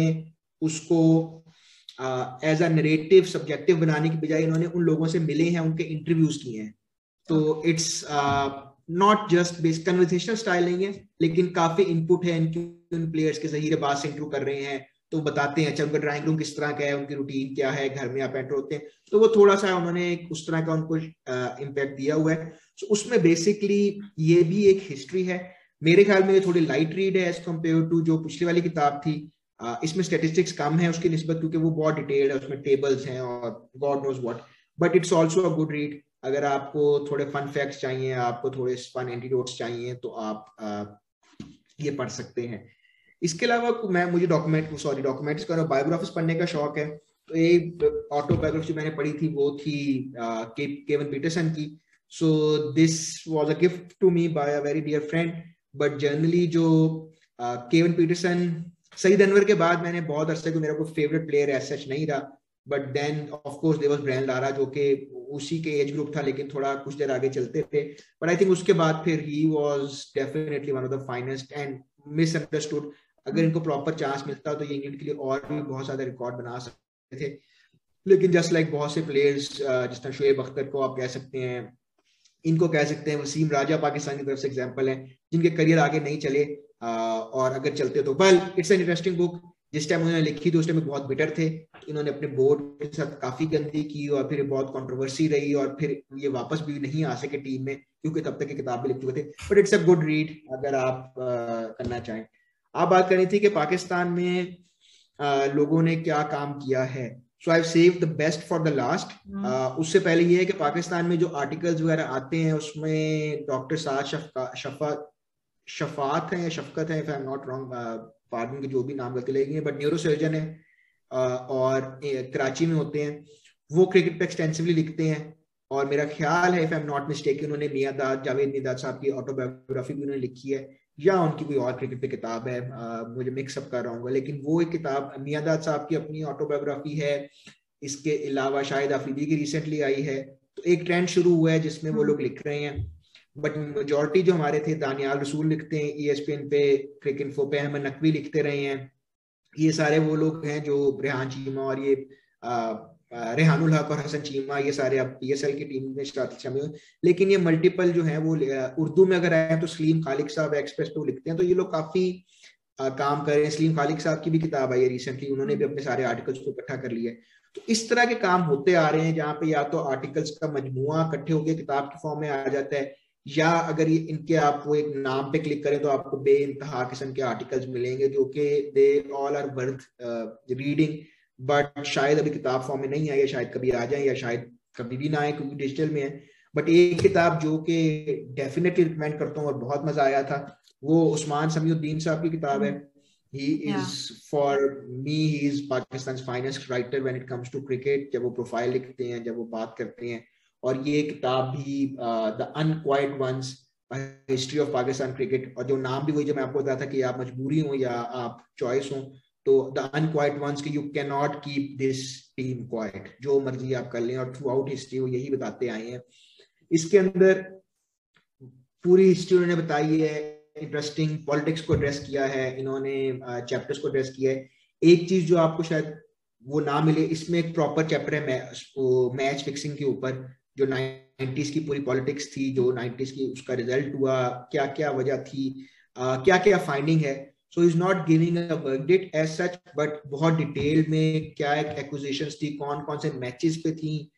उसको एज अ नरेटिव सब्जेक्टिव बनाने की बजाय इन्होंने उन लोगों से मिले हैं, उनके इंटरव्यूज़ किए हैं। तो it's not just base conversational style नहीं है, लेकिन काफ़ी इनपुट है इनकी, उन प्लेयर्स के जहीरे बात से इंटरव्यू कर रहे हैं तो बताते हैं अच्छा ड्राइंग रूम किस तरह का है, उनकी रूटीन क्या है, घर में आप एंटर होते हैं। तो वो थोड़ा सा उन्होंने उस तरह का उनको इम्पैक्ट दिया हुआ है। तो उसमें बेसिकली ये भी एक हिस्ट्री है। मेरे ख्याल में ये थोड़ी लाइट रीड है एज कंपेयर टू जो पिछली वाली किताब थी। इसमें स्टेटिस्टिक्स कम है उसकी निस्बत क्योंकि वो बहुत डिटेल्ड है उसमें टेबल्स हैं और God knows what but it's also a good read अगर आपको थोड़े फन फैक्ट्स चाहिए आपको थोड़े फन एंटीडोट्स चाहिए तो आप आ, ये पढ़ सकते हैं. इसके अलावा मैं मुझे डॉक्यूमेंट सॉरी डॉक्यूमेंट्स का बायोग्राफीज पढ़ने का शौक है. तो एक ऑटोबायोग्राफी मैंने पढ़ी थी वो थी केवन पीटरसन की. So this was a gift to me by a very dear friend but generally जो केवन पीटरसन सईद अनवर के बाद मैंने बहुत अरसे को मेरा कोई फेवरेट प्लेयर एज सच नहीं रहा but then of course there was Brian Lara जो कि उसी के एज ग्रुप था, लेकिन थोड़ा कुछ देर आगे चलते थे। बट आई थिंक उसके बाद फिर he was definitely one of the finest and misunderstood अगर इनको प्रॉपर चांस मिलता तो ये इंग्लैंड के लिए और भी बहुत ज़्यादा रिकॉर्ड बना सकते थे। लेकिन जस्ट लाइक like बहुत से प्लेयर्स जिस तरह शुएब अख्तर को आप कह सकते हैं, इनको कह सकते हैं, वसीम राजा पाकिस्तान की तरफ़ से एग्ज़ाम्पल है, जिनके करियर आगे नहीं चले। और अगर चलते तो well it's an interesting book जिस टाइम उन्होंने लिखी थी उस टाइम बहुत बिटर थे. इन्होंने अपने बोर्ड के साथ काफ़ी गंदी की और फिर बहुत कंट्रोवर्सी रही और फिर ये वापस भी नहीं आ सके टीम में क्योंकि तब तक की किताब भी लिख चुके थे. But it's a good read अगर आप आ, करना चाहें. आप बात करनी थी कि पाकिस्तान में आ, लोगों ने क्या काम किया है. So I save the best for the last उससे पहले ये है कि पाकिस्तान में जो आर्टिकल्स वगैरह आते हैं उसमें डॉक्टर साद शफा शफात है या शफकत है if I am not wrong pardon के जो भी नाम गलती लगी है बट न्यूरो सर्जन है और कराची में होते हैं। वो क्रिकेट पे एक्सटेंसिवली लिखते हैं और मेरा ख्याल है if I am not mistake उन्होंने मियाँ दाद जावेद निदाद साहब की ऑटोबायोग्राफी भी उन्होंने लिखी है या उनकी कोई और क्रिकेट पे किताब है आ, मुझे मिक्सअप कर रहा हूँ लेकिन वो एक किताब मियाँ दाद साहब की अपनी ऑटोबायोग्राफी है इसके अलावा शायद आफरीदी की रिसेंटली आई है तो एक ट्रेंड शुरू हुआ है जिसमें वो लोग लिख रहे हैं। बट मेजोरिटी जो हमारे थे दानियाल रसूल लिखते हैं ई एस पी एन पे क्रिकेट फो पे अहमद नकवी लिखते रहे हैं। ये सारे वो लोग हैं जो रेहान चीमा और ये रेहानुल हक और हसन चीमा ये सारे अब पी एस एल की टीम में शामिल हुए लेकिन ये मल्टीपल जो है वो उर्दू में अगर आए तो सलीम खालिक साहब एक्सप्रेस पे लिखते हैं। तो ये लोग काफ़ी आ, काम कर रहे हैं। सलीम खालिक साहब की भी किताब आई है रिसेंटली उन्होंने भी अपने सारे आर्टिकल्स को इकट्ठा कर लिया तो इस तरह के काम होते आ रहे हैं जहाँ पे या तो आर्टिकल्स का मजमुआ इकट्ठे होकर किताब के फॉर्म में आ जाता है या अगर ये इनके आप वो एक नाम पे क्लिक करें तो आपको बे इंतहा किस्म के आर्टिकल्स मिलेंगे जो कि they all are worth reading but शायद अभी किताब फॉर्म में नहीं आई है शायद कभी आ जाए या शायद कभी भी ना आए क्योंकि डिजिटल में है। बट एक किताब जो कि डेफिनेटली रिकमेंड करता हूँ और बहुत मज़ा आया था वो उस्मान समीउद्दीन साहब की किताब है। He is yeah. for me he is pakistan's finest writer when it comes to cricket जब वो प्रोफ़ाइल लिखते हैं जब वो बात करते हैं और ये किताब भी the unquiet ones history of Pakistan cricket और जो नाम भी वही जो मैं आपको बताया था कि आप मजबूरी हो या आप चॉइस हो तो द अनक्वाइट वंस की you can not keep this team quite जो मर्ज़ी आप कर लें और थ्रू आउट हिस्ट्री वो यही बताते आए हैं। इसके अंदर पूरी हिस्ट्री उन्होंने बताई है इंटरेस्टिंग पॉलिटिक्स को एड्रेस किया है, इन्होंने चैप्टर्स को एड्रेस किया है। एक चीज़ जो आपको शायद वो ना मिले, इसमें एक प्रॉपर चैप्टर है मैच फिक्सिंग के ऊपर। जो नाइन्टीज की पूरी पॉलिटिक्स थी जो नाइन्टीज की उसका रिज़ल्ट हुआ क्या क्या वजह थी uh, क्या क्या फाइंडिंग है so is not giving such but बहुत डिटेल में क्या एक एक्विजिशन थी कौन कौन से मैचेस पे थी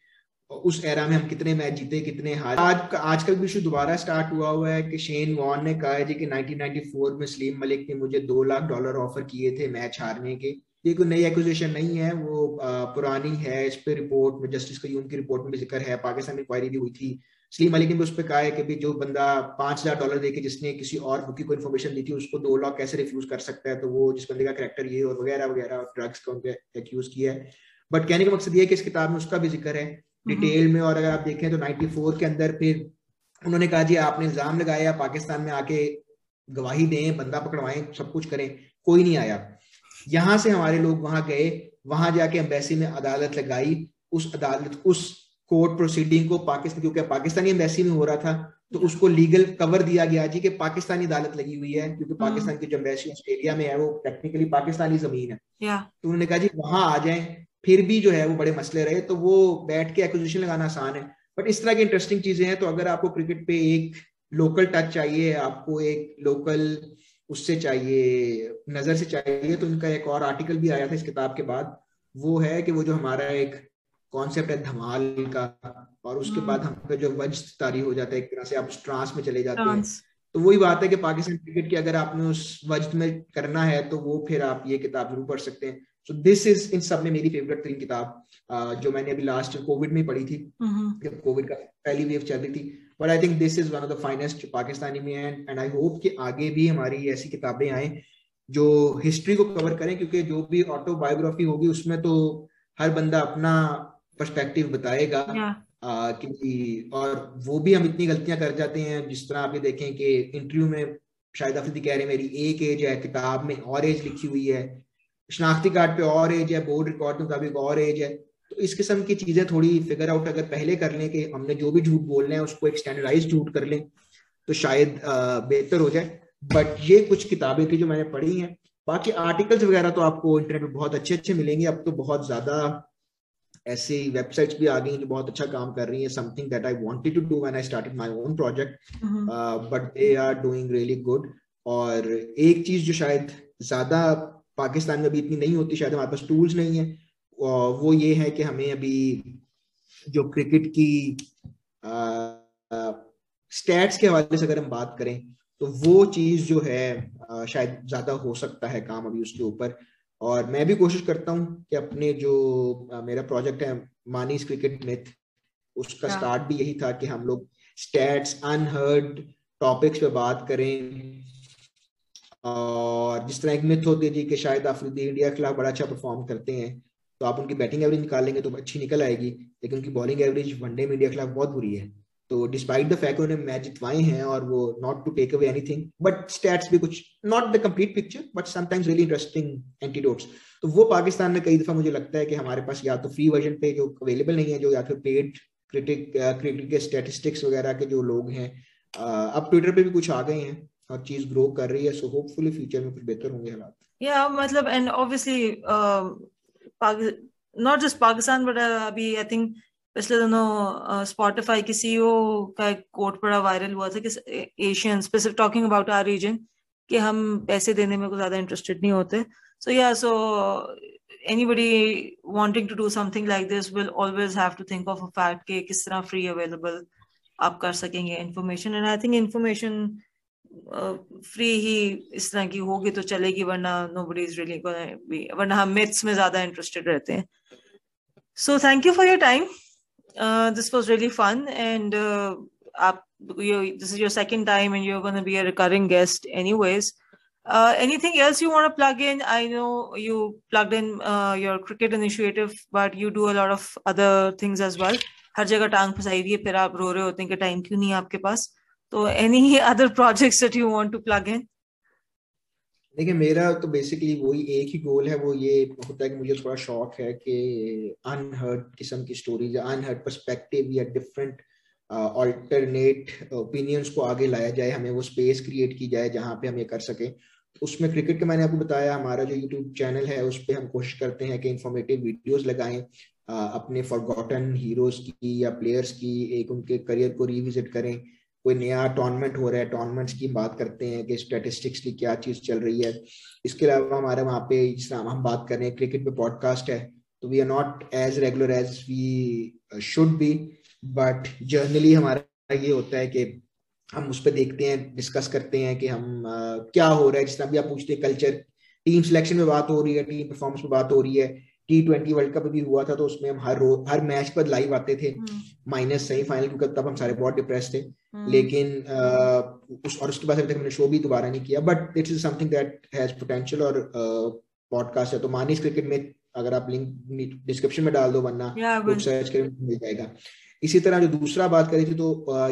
उस एरा में हम कितने मैच जीते कितने हार। आज आजकल भी इशू दोबारा स्टार्ट हुआ हुआ है कि शेन वॉन ने कहा है जी कि 1994 में सलीम मलिक ने मुझे दो लाख डॉलर ऑफ़र किए थे मैच हारने के। ये कोई नई एक्विजिशन नहीं है वो पुरानी है इस पर रिपोर्ट में जस्टिस कयूम की रिपोर्ट में भी ज़िक्र है पाकिस्तान में इंक्वायरी भी हुई थी। सलीम अली ने भी उस पर कहा है कि भी जो बंदा पाँच हज़ार डॉलर देके जिसने किसी और बुकी को इन्फॉर्मेशन दी थी उसको दो लाख कैसे रिफ्यूज कर सकता है? तो वो जिस बंदे का करेक्टर ये और वगैरह वगैरह ड्रग्स का उनके एक्यूज किया है। बट कहने का मकसद ये है कि इस किताब में उसका भी ज़िक्र है। डिटेल हम्म। में और अगर आप देखें तो 94 के अंदर फिर उन्होंने कहा जी आपने इल्ज़ाम लगाया पाकिस्तान में आके गवाही दें बंदा पकड़वाएँ सब कुछ करें। कोई नहीं आया। यहाँ से हमारे लोग वहाँ गए वहाँ जाके एम्बेसी में अदालत लगाई। उस अदालत उस कोर्ट प्रोसीडिंग को पाकिस्तान क्योंकि पाकिस्तानी एम्बेसी में हो रहा था तो उसको लीगल कवर दिया गया जी कि पाकिस्तानी अदालत लगी हुई है क्योंकि हम्म। पाकिस्तान की जो एम्बेसी ऑस्ट्रेलिया में है वो टेक्निकली पाकिस्तानी ज़मीन है। तो उन्होंने कहा जी वहाँ आ जाए फिर भी जो है वो बड़े मसले रहे तो वो बैठ के एक्विजिशन लगाना आसान है। बट इस तरह की इंटरेस्टिंग चीज़ें हैं तो अगर आपको क्रिकेट पे एक लोकल टच चाहिए आपको एक लोकल उससे चाहिए नज़र से चाहिए। तो इनका एक और आर्टिकल भी आया था इस किताब के बाद। वो है कि वो जो हमारा एक कॉन्सेप्ट है धमाल का और उसके हम्म। बाद हम जो वज तारी हो जाता है एक तरह से आप ट्रांस में चले जाते हैं। तो वही बात है कि पाकिस्तान क्रिकेट की अगर आपने उस वज में करना है तो वो फिर आप ये किताब ज़रूर पढ़ सकते हैं। सो दिस इज़ इन सब में मेरी फेवरेट तीन किताब जो मैंने अभी लास्ट कोविड में पढ़ी थी। हम्म। जब कोविड का पहली वेव चल रही थी। But I think this is one of the finest Pakistani में एंड एंड आई होप कि आगे भी हमारी ऐसी किताबें आए जो हिस्ट्री को कवर करें क्योंकि जो भी ऑटोबायोग्राफी होगी उसमें तो हर बंदा अपना पर्सपेक्टिव बताएगा। कि और वो भी हम इतनी गलतियाँ कर जाते हैं जिस तरह आप ये देखें कि इंटरव्यू में शायद अफरीदी कह रहे हैं मेरी एक एज है किताब में और एज लिखी हुई है। शनाख्ती कार्ड पे और एज है बोर्ड रिकॉर्ड के मुताबिक और एज है। तो इस किस्म की चीज़ें थोड़ी फिगर आउट अगर पहले कर लें कि हमने जो भी झूठ बोलना है उसको एक स्टैंडर्डाइज झूठ कर लें तो शायद बेहतर हो जाए। बट ये कुछ किताबें थी जो मैंने पढ़ी हैं। बाकी आर्टिकल्स वगैरह तो आपको इंटरनेट पे बहुत अच्छे अच्छे मिलेंगे। अब तो बहुत ज़्यादा ऐसे वेबसाइट्स भी आ गई जो बहुत अच्छा काम कर रही है। Something that I wanted to do when I started my own project but they are doing really good और एक चीज़ जो शायद ज़्यादा पाकिस्तान में अभी इतनी नहीं होती शायद हमारे पास टूल्स नहीं है वो ये है कि हमें अभी जो क्रिकेट की स्टैट्स के हवाले से अगर हम बात करें तो वो चीज़ जो है आ, शायद ज़्यादा हो सकता है काम अभी उसके ऊपर और मैं भी कोशिश करता हूँ कि अपने जो आ, मेरा प्रोजेक्ट है मानीस क्रिकेट मिथ उसका स्टार्ट हाँ। भी यही था कि हम लोग स्टैट्स अनहर्ड टॉपिक्स पे बात करें और जिस तरह एक मिथ होती है जी कि शायद अफरीदी इंडिया के खिलाफ बड़ा अच्छा परफॉर्म करते हैं तो आप उनकी बैटिंग एवरेज निकाल लेंगे तो अच्छी निकल आएगी, लेकिन उनकी बॉलिंग एवरेज वनडे में इंडिया के खिलाफ बहुत बुरी है। तो डिस्पाइट द फैक्ट उन्होंने मैच जितवाए हैं और वो not to take away anything but stats भी कुछ not the complete picture but sometimes really interesting antidotes तो वो पाकिस्तान में कई दफ़ा मुझे लगता है कि हमारे पास या तो फ्री वर्जन पे जो अवेलेबल नहीं है, जो या फिर पेड क्रिटिक क्रिकेट के स्टेटिस्टिक्स वगैरह के जो लोग हैं अब ट्विटर पे भी कुछ आ गए हैं और चीज़ ग्रो कर रही है सो होपफुली फ्यूचर में कुछ बेहतर होंगे हालात। या मतलब and obviously not just Pakistan but अभी आई थिंक पिछले दिनों स्पॉटिफाई की सीईओ का एक कोट बड़ा वायरल हुआ था कि Asian specific talking about our reason कि हम पैसे देने में ज़्यादा इंटरेस्टेड नहीं होते। सो या सो anybody wanting to do something like this will always have to think of a fact कि किस तरह फ्री अवेलेबल आप कर सकेंगे information and I think information free ही इस तरह की होगी तो चलेगी वरना nobody is really be वरना हम मिथ्स में ज़्यादा इंटरेस्टेड रहते हैं so thank you for your time this was really fun and आप this is your second time and you're going to be a recurring guest anyways uh, anything else you want to plug in i know you plugged in uh, your cricket initiative but you do a lot of other things as well हर जगह टांग फंसाई हुई है आप रो रहे होते हैं कि टाइम क्यों नहीं है आपके पास तो any other projects that you want to plug in देखिए, मेरा तो बेसिकली वही एक ही गोल है, वो ये होता है कि मुझे थोड़ा शौक है कि अनहर्ड किस्म की स्टोरीज अनहर्ड पर्सपेक्टिव या डिफरेंट ऑल्टरनेट ओपिनियंस को आगे लाया जाए, हमें वो स्पेस क्रिएट की जाए जहाँ पे हम ये कर सके। उसमें क्रिकेट का मैंने आपको बताया, हमारा जो यूट्यूब चैनल है, उस पर हम कोशिश करते हैं कि इंफॉर्मेटिव वीडियोस लगाएँ अपने फॉरगॉटन हीरोज की या प्लेयर्स की, एक उनके करियर को रिविजिट करें। कोई नया टूर्नामेंट हो रहा है टूर्नामेंट्स की बात करते हैं कि स्टेटिस्टिक्स की क्या चीज़ चल रही है। इसके अलावा हमारे वहाँ पे जिस हम बात कर रहे हैं क्रिकेट पे पॉडकास्ट है तो we are not as regular as we should be but generally हमारा ये होता है कि हम उस पर देखते हैं डिस्कस करते हैं कि हम uh, क्या हो रहा है। जिस तरह भी आप पूछते हैं कल्चर टीम सिलेक्शन में बात हो रही है टीम परफॉर्मेंस में बात हो रही है टी ट्वेंटी वर्ल्ड कप भी हुआ था तो उसमें हम हर रोज हर मैच पर लाइव आते थे। माइनस सेमीफाइनल क्योंकि तब हम सारे बहुत डिप्रेस थे। लेकिन लेकिन उस और उसके बाद अभी तक मैंने शो भी दोबारा नहीं किया। But it is something that has potential और पॉडकास्ट है। तो मानिस क्रिकेट में अगर आप लिंक डिस्क्रिप्शन में डाल दो वरना सर्च करें मिल जाएगा। इसी तरह जो दूसरा बात करी थी तो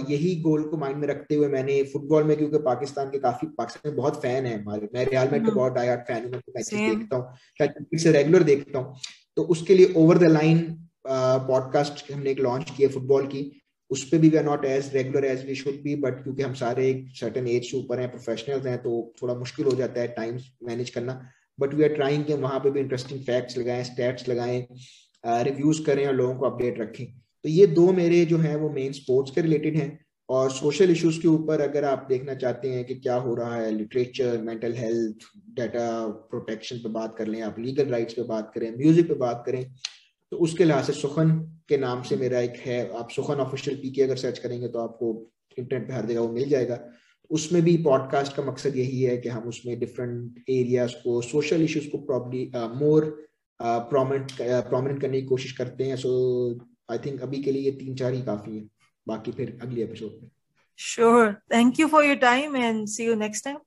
यही गोल को माइंड में रखते हुए मैंने फुटबॉल में क्योंकि पाकिस्तान के काफ़ी पाकिस्तान में बहुत फ़ैन है हमारे। मैं रियल मैड के बहुत डायट फ़ैन हूँ मैं मैचेस देखता हूँ से रेगुलर देखता हूँ। तो उसके लिए ओवर द लाइन पॉडकास्ट हमने एक लॉन्च किया फुटबॉल की। उस पर भी we are not as regular as we should be but क्योंकि हम सारे एक सर्टन एज से ऊपर हैं प्रोफेशनल्स हैं तो थोड़ा मुश्किल हो जाता है टाइम मैनेज करना। बट वी आर ट्राइंग कि वहाँ पे भी इंटरेस्टिंग फैक्ट्स लगाएँ स्टैट्स लगाएँ रिव्यूज़ करें और लोगों को अपडेट रखें। तो ये दो मेरे जो हैं, वो मेन स्पोर्ट्स के रिलेटेड हैं और सोशल इश्यूज़ के ऊपर अगर आप देखना चाहते हैं कि क्या हो रहा है literature mental health data protection पे बात कर लें, आप लीगल राइट्स पे बात करें म्यूज़िक पे बात करें तो उसके लिहाज से सुखन के नाम से मेरा एक है। आप सुखन ऑफिशियल पीके अगर सर्च करेंगे तो आपको इंटरनेट पे हर जगह वो मिल जाएगा। उसमें भी पॉडकास्ट का मकसद यही है कि हम उसमें डिफरेंट एरियाज़ को सोशल इश्यूज़ को प्रॉब्ली मोर प्रोमिनेंट प्रोमिनेंट करने की कोशिश करते हैं। सो आई थिंक अभी के लिए ये तीन चार ही काफ़ी है। बाकी फिर अगले एपिसोड में। Sure thank you for your time and see you next time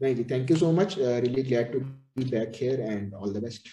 नहीं जी thank you so much really glad to be back here and all the best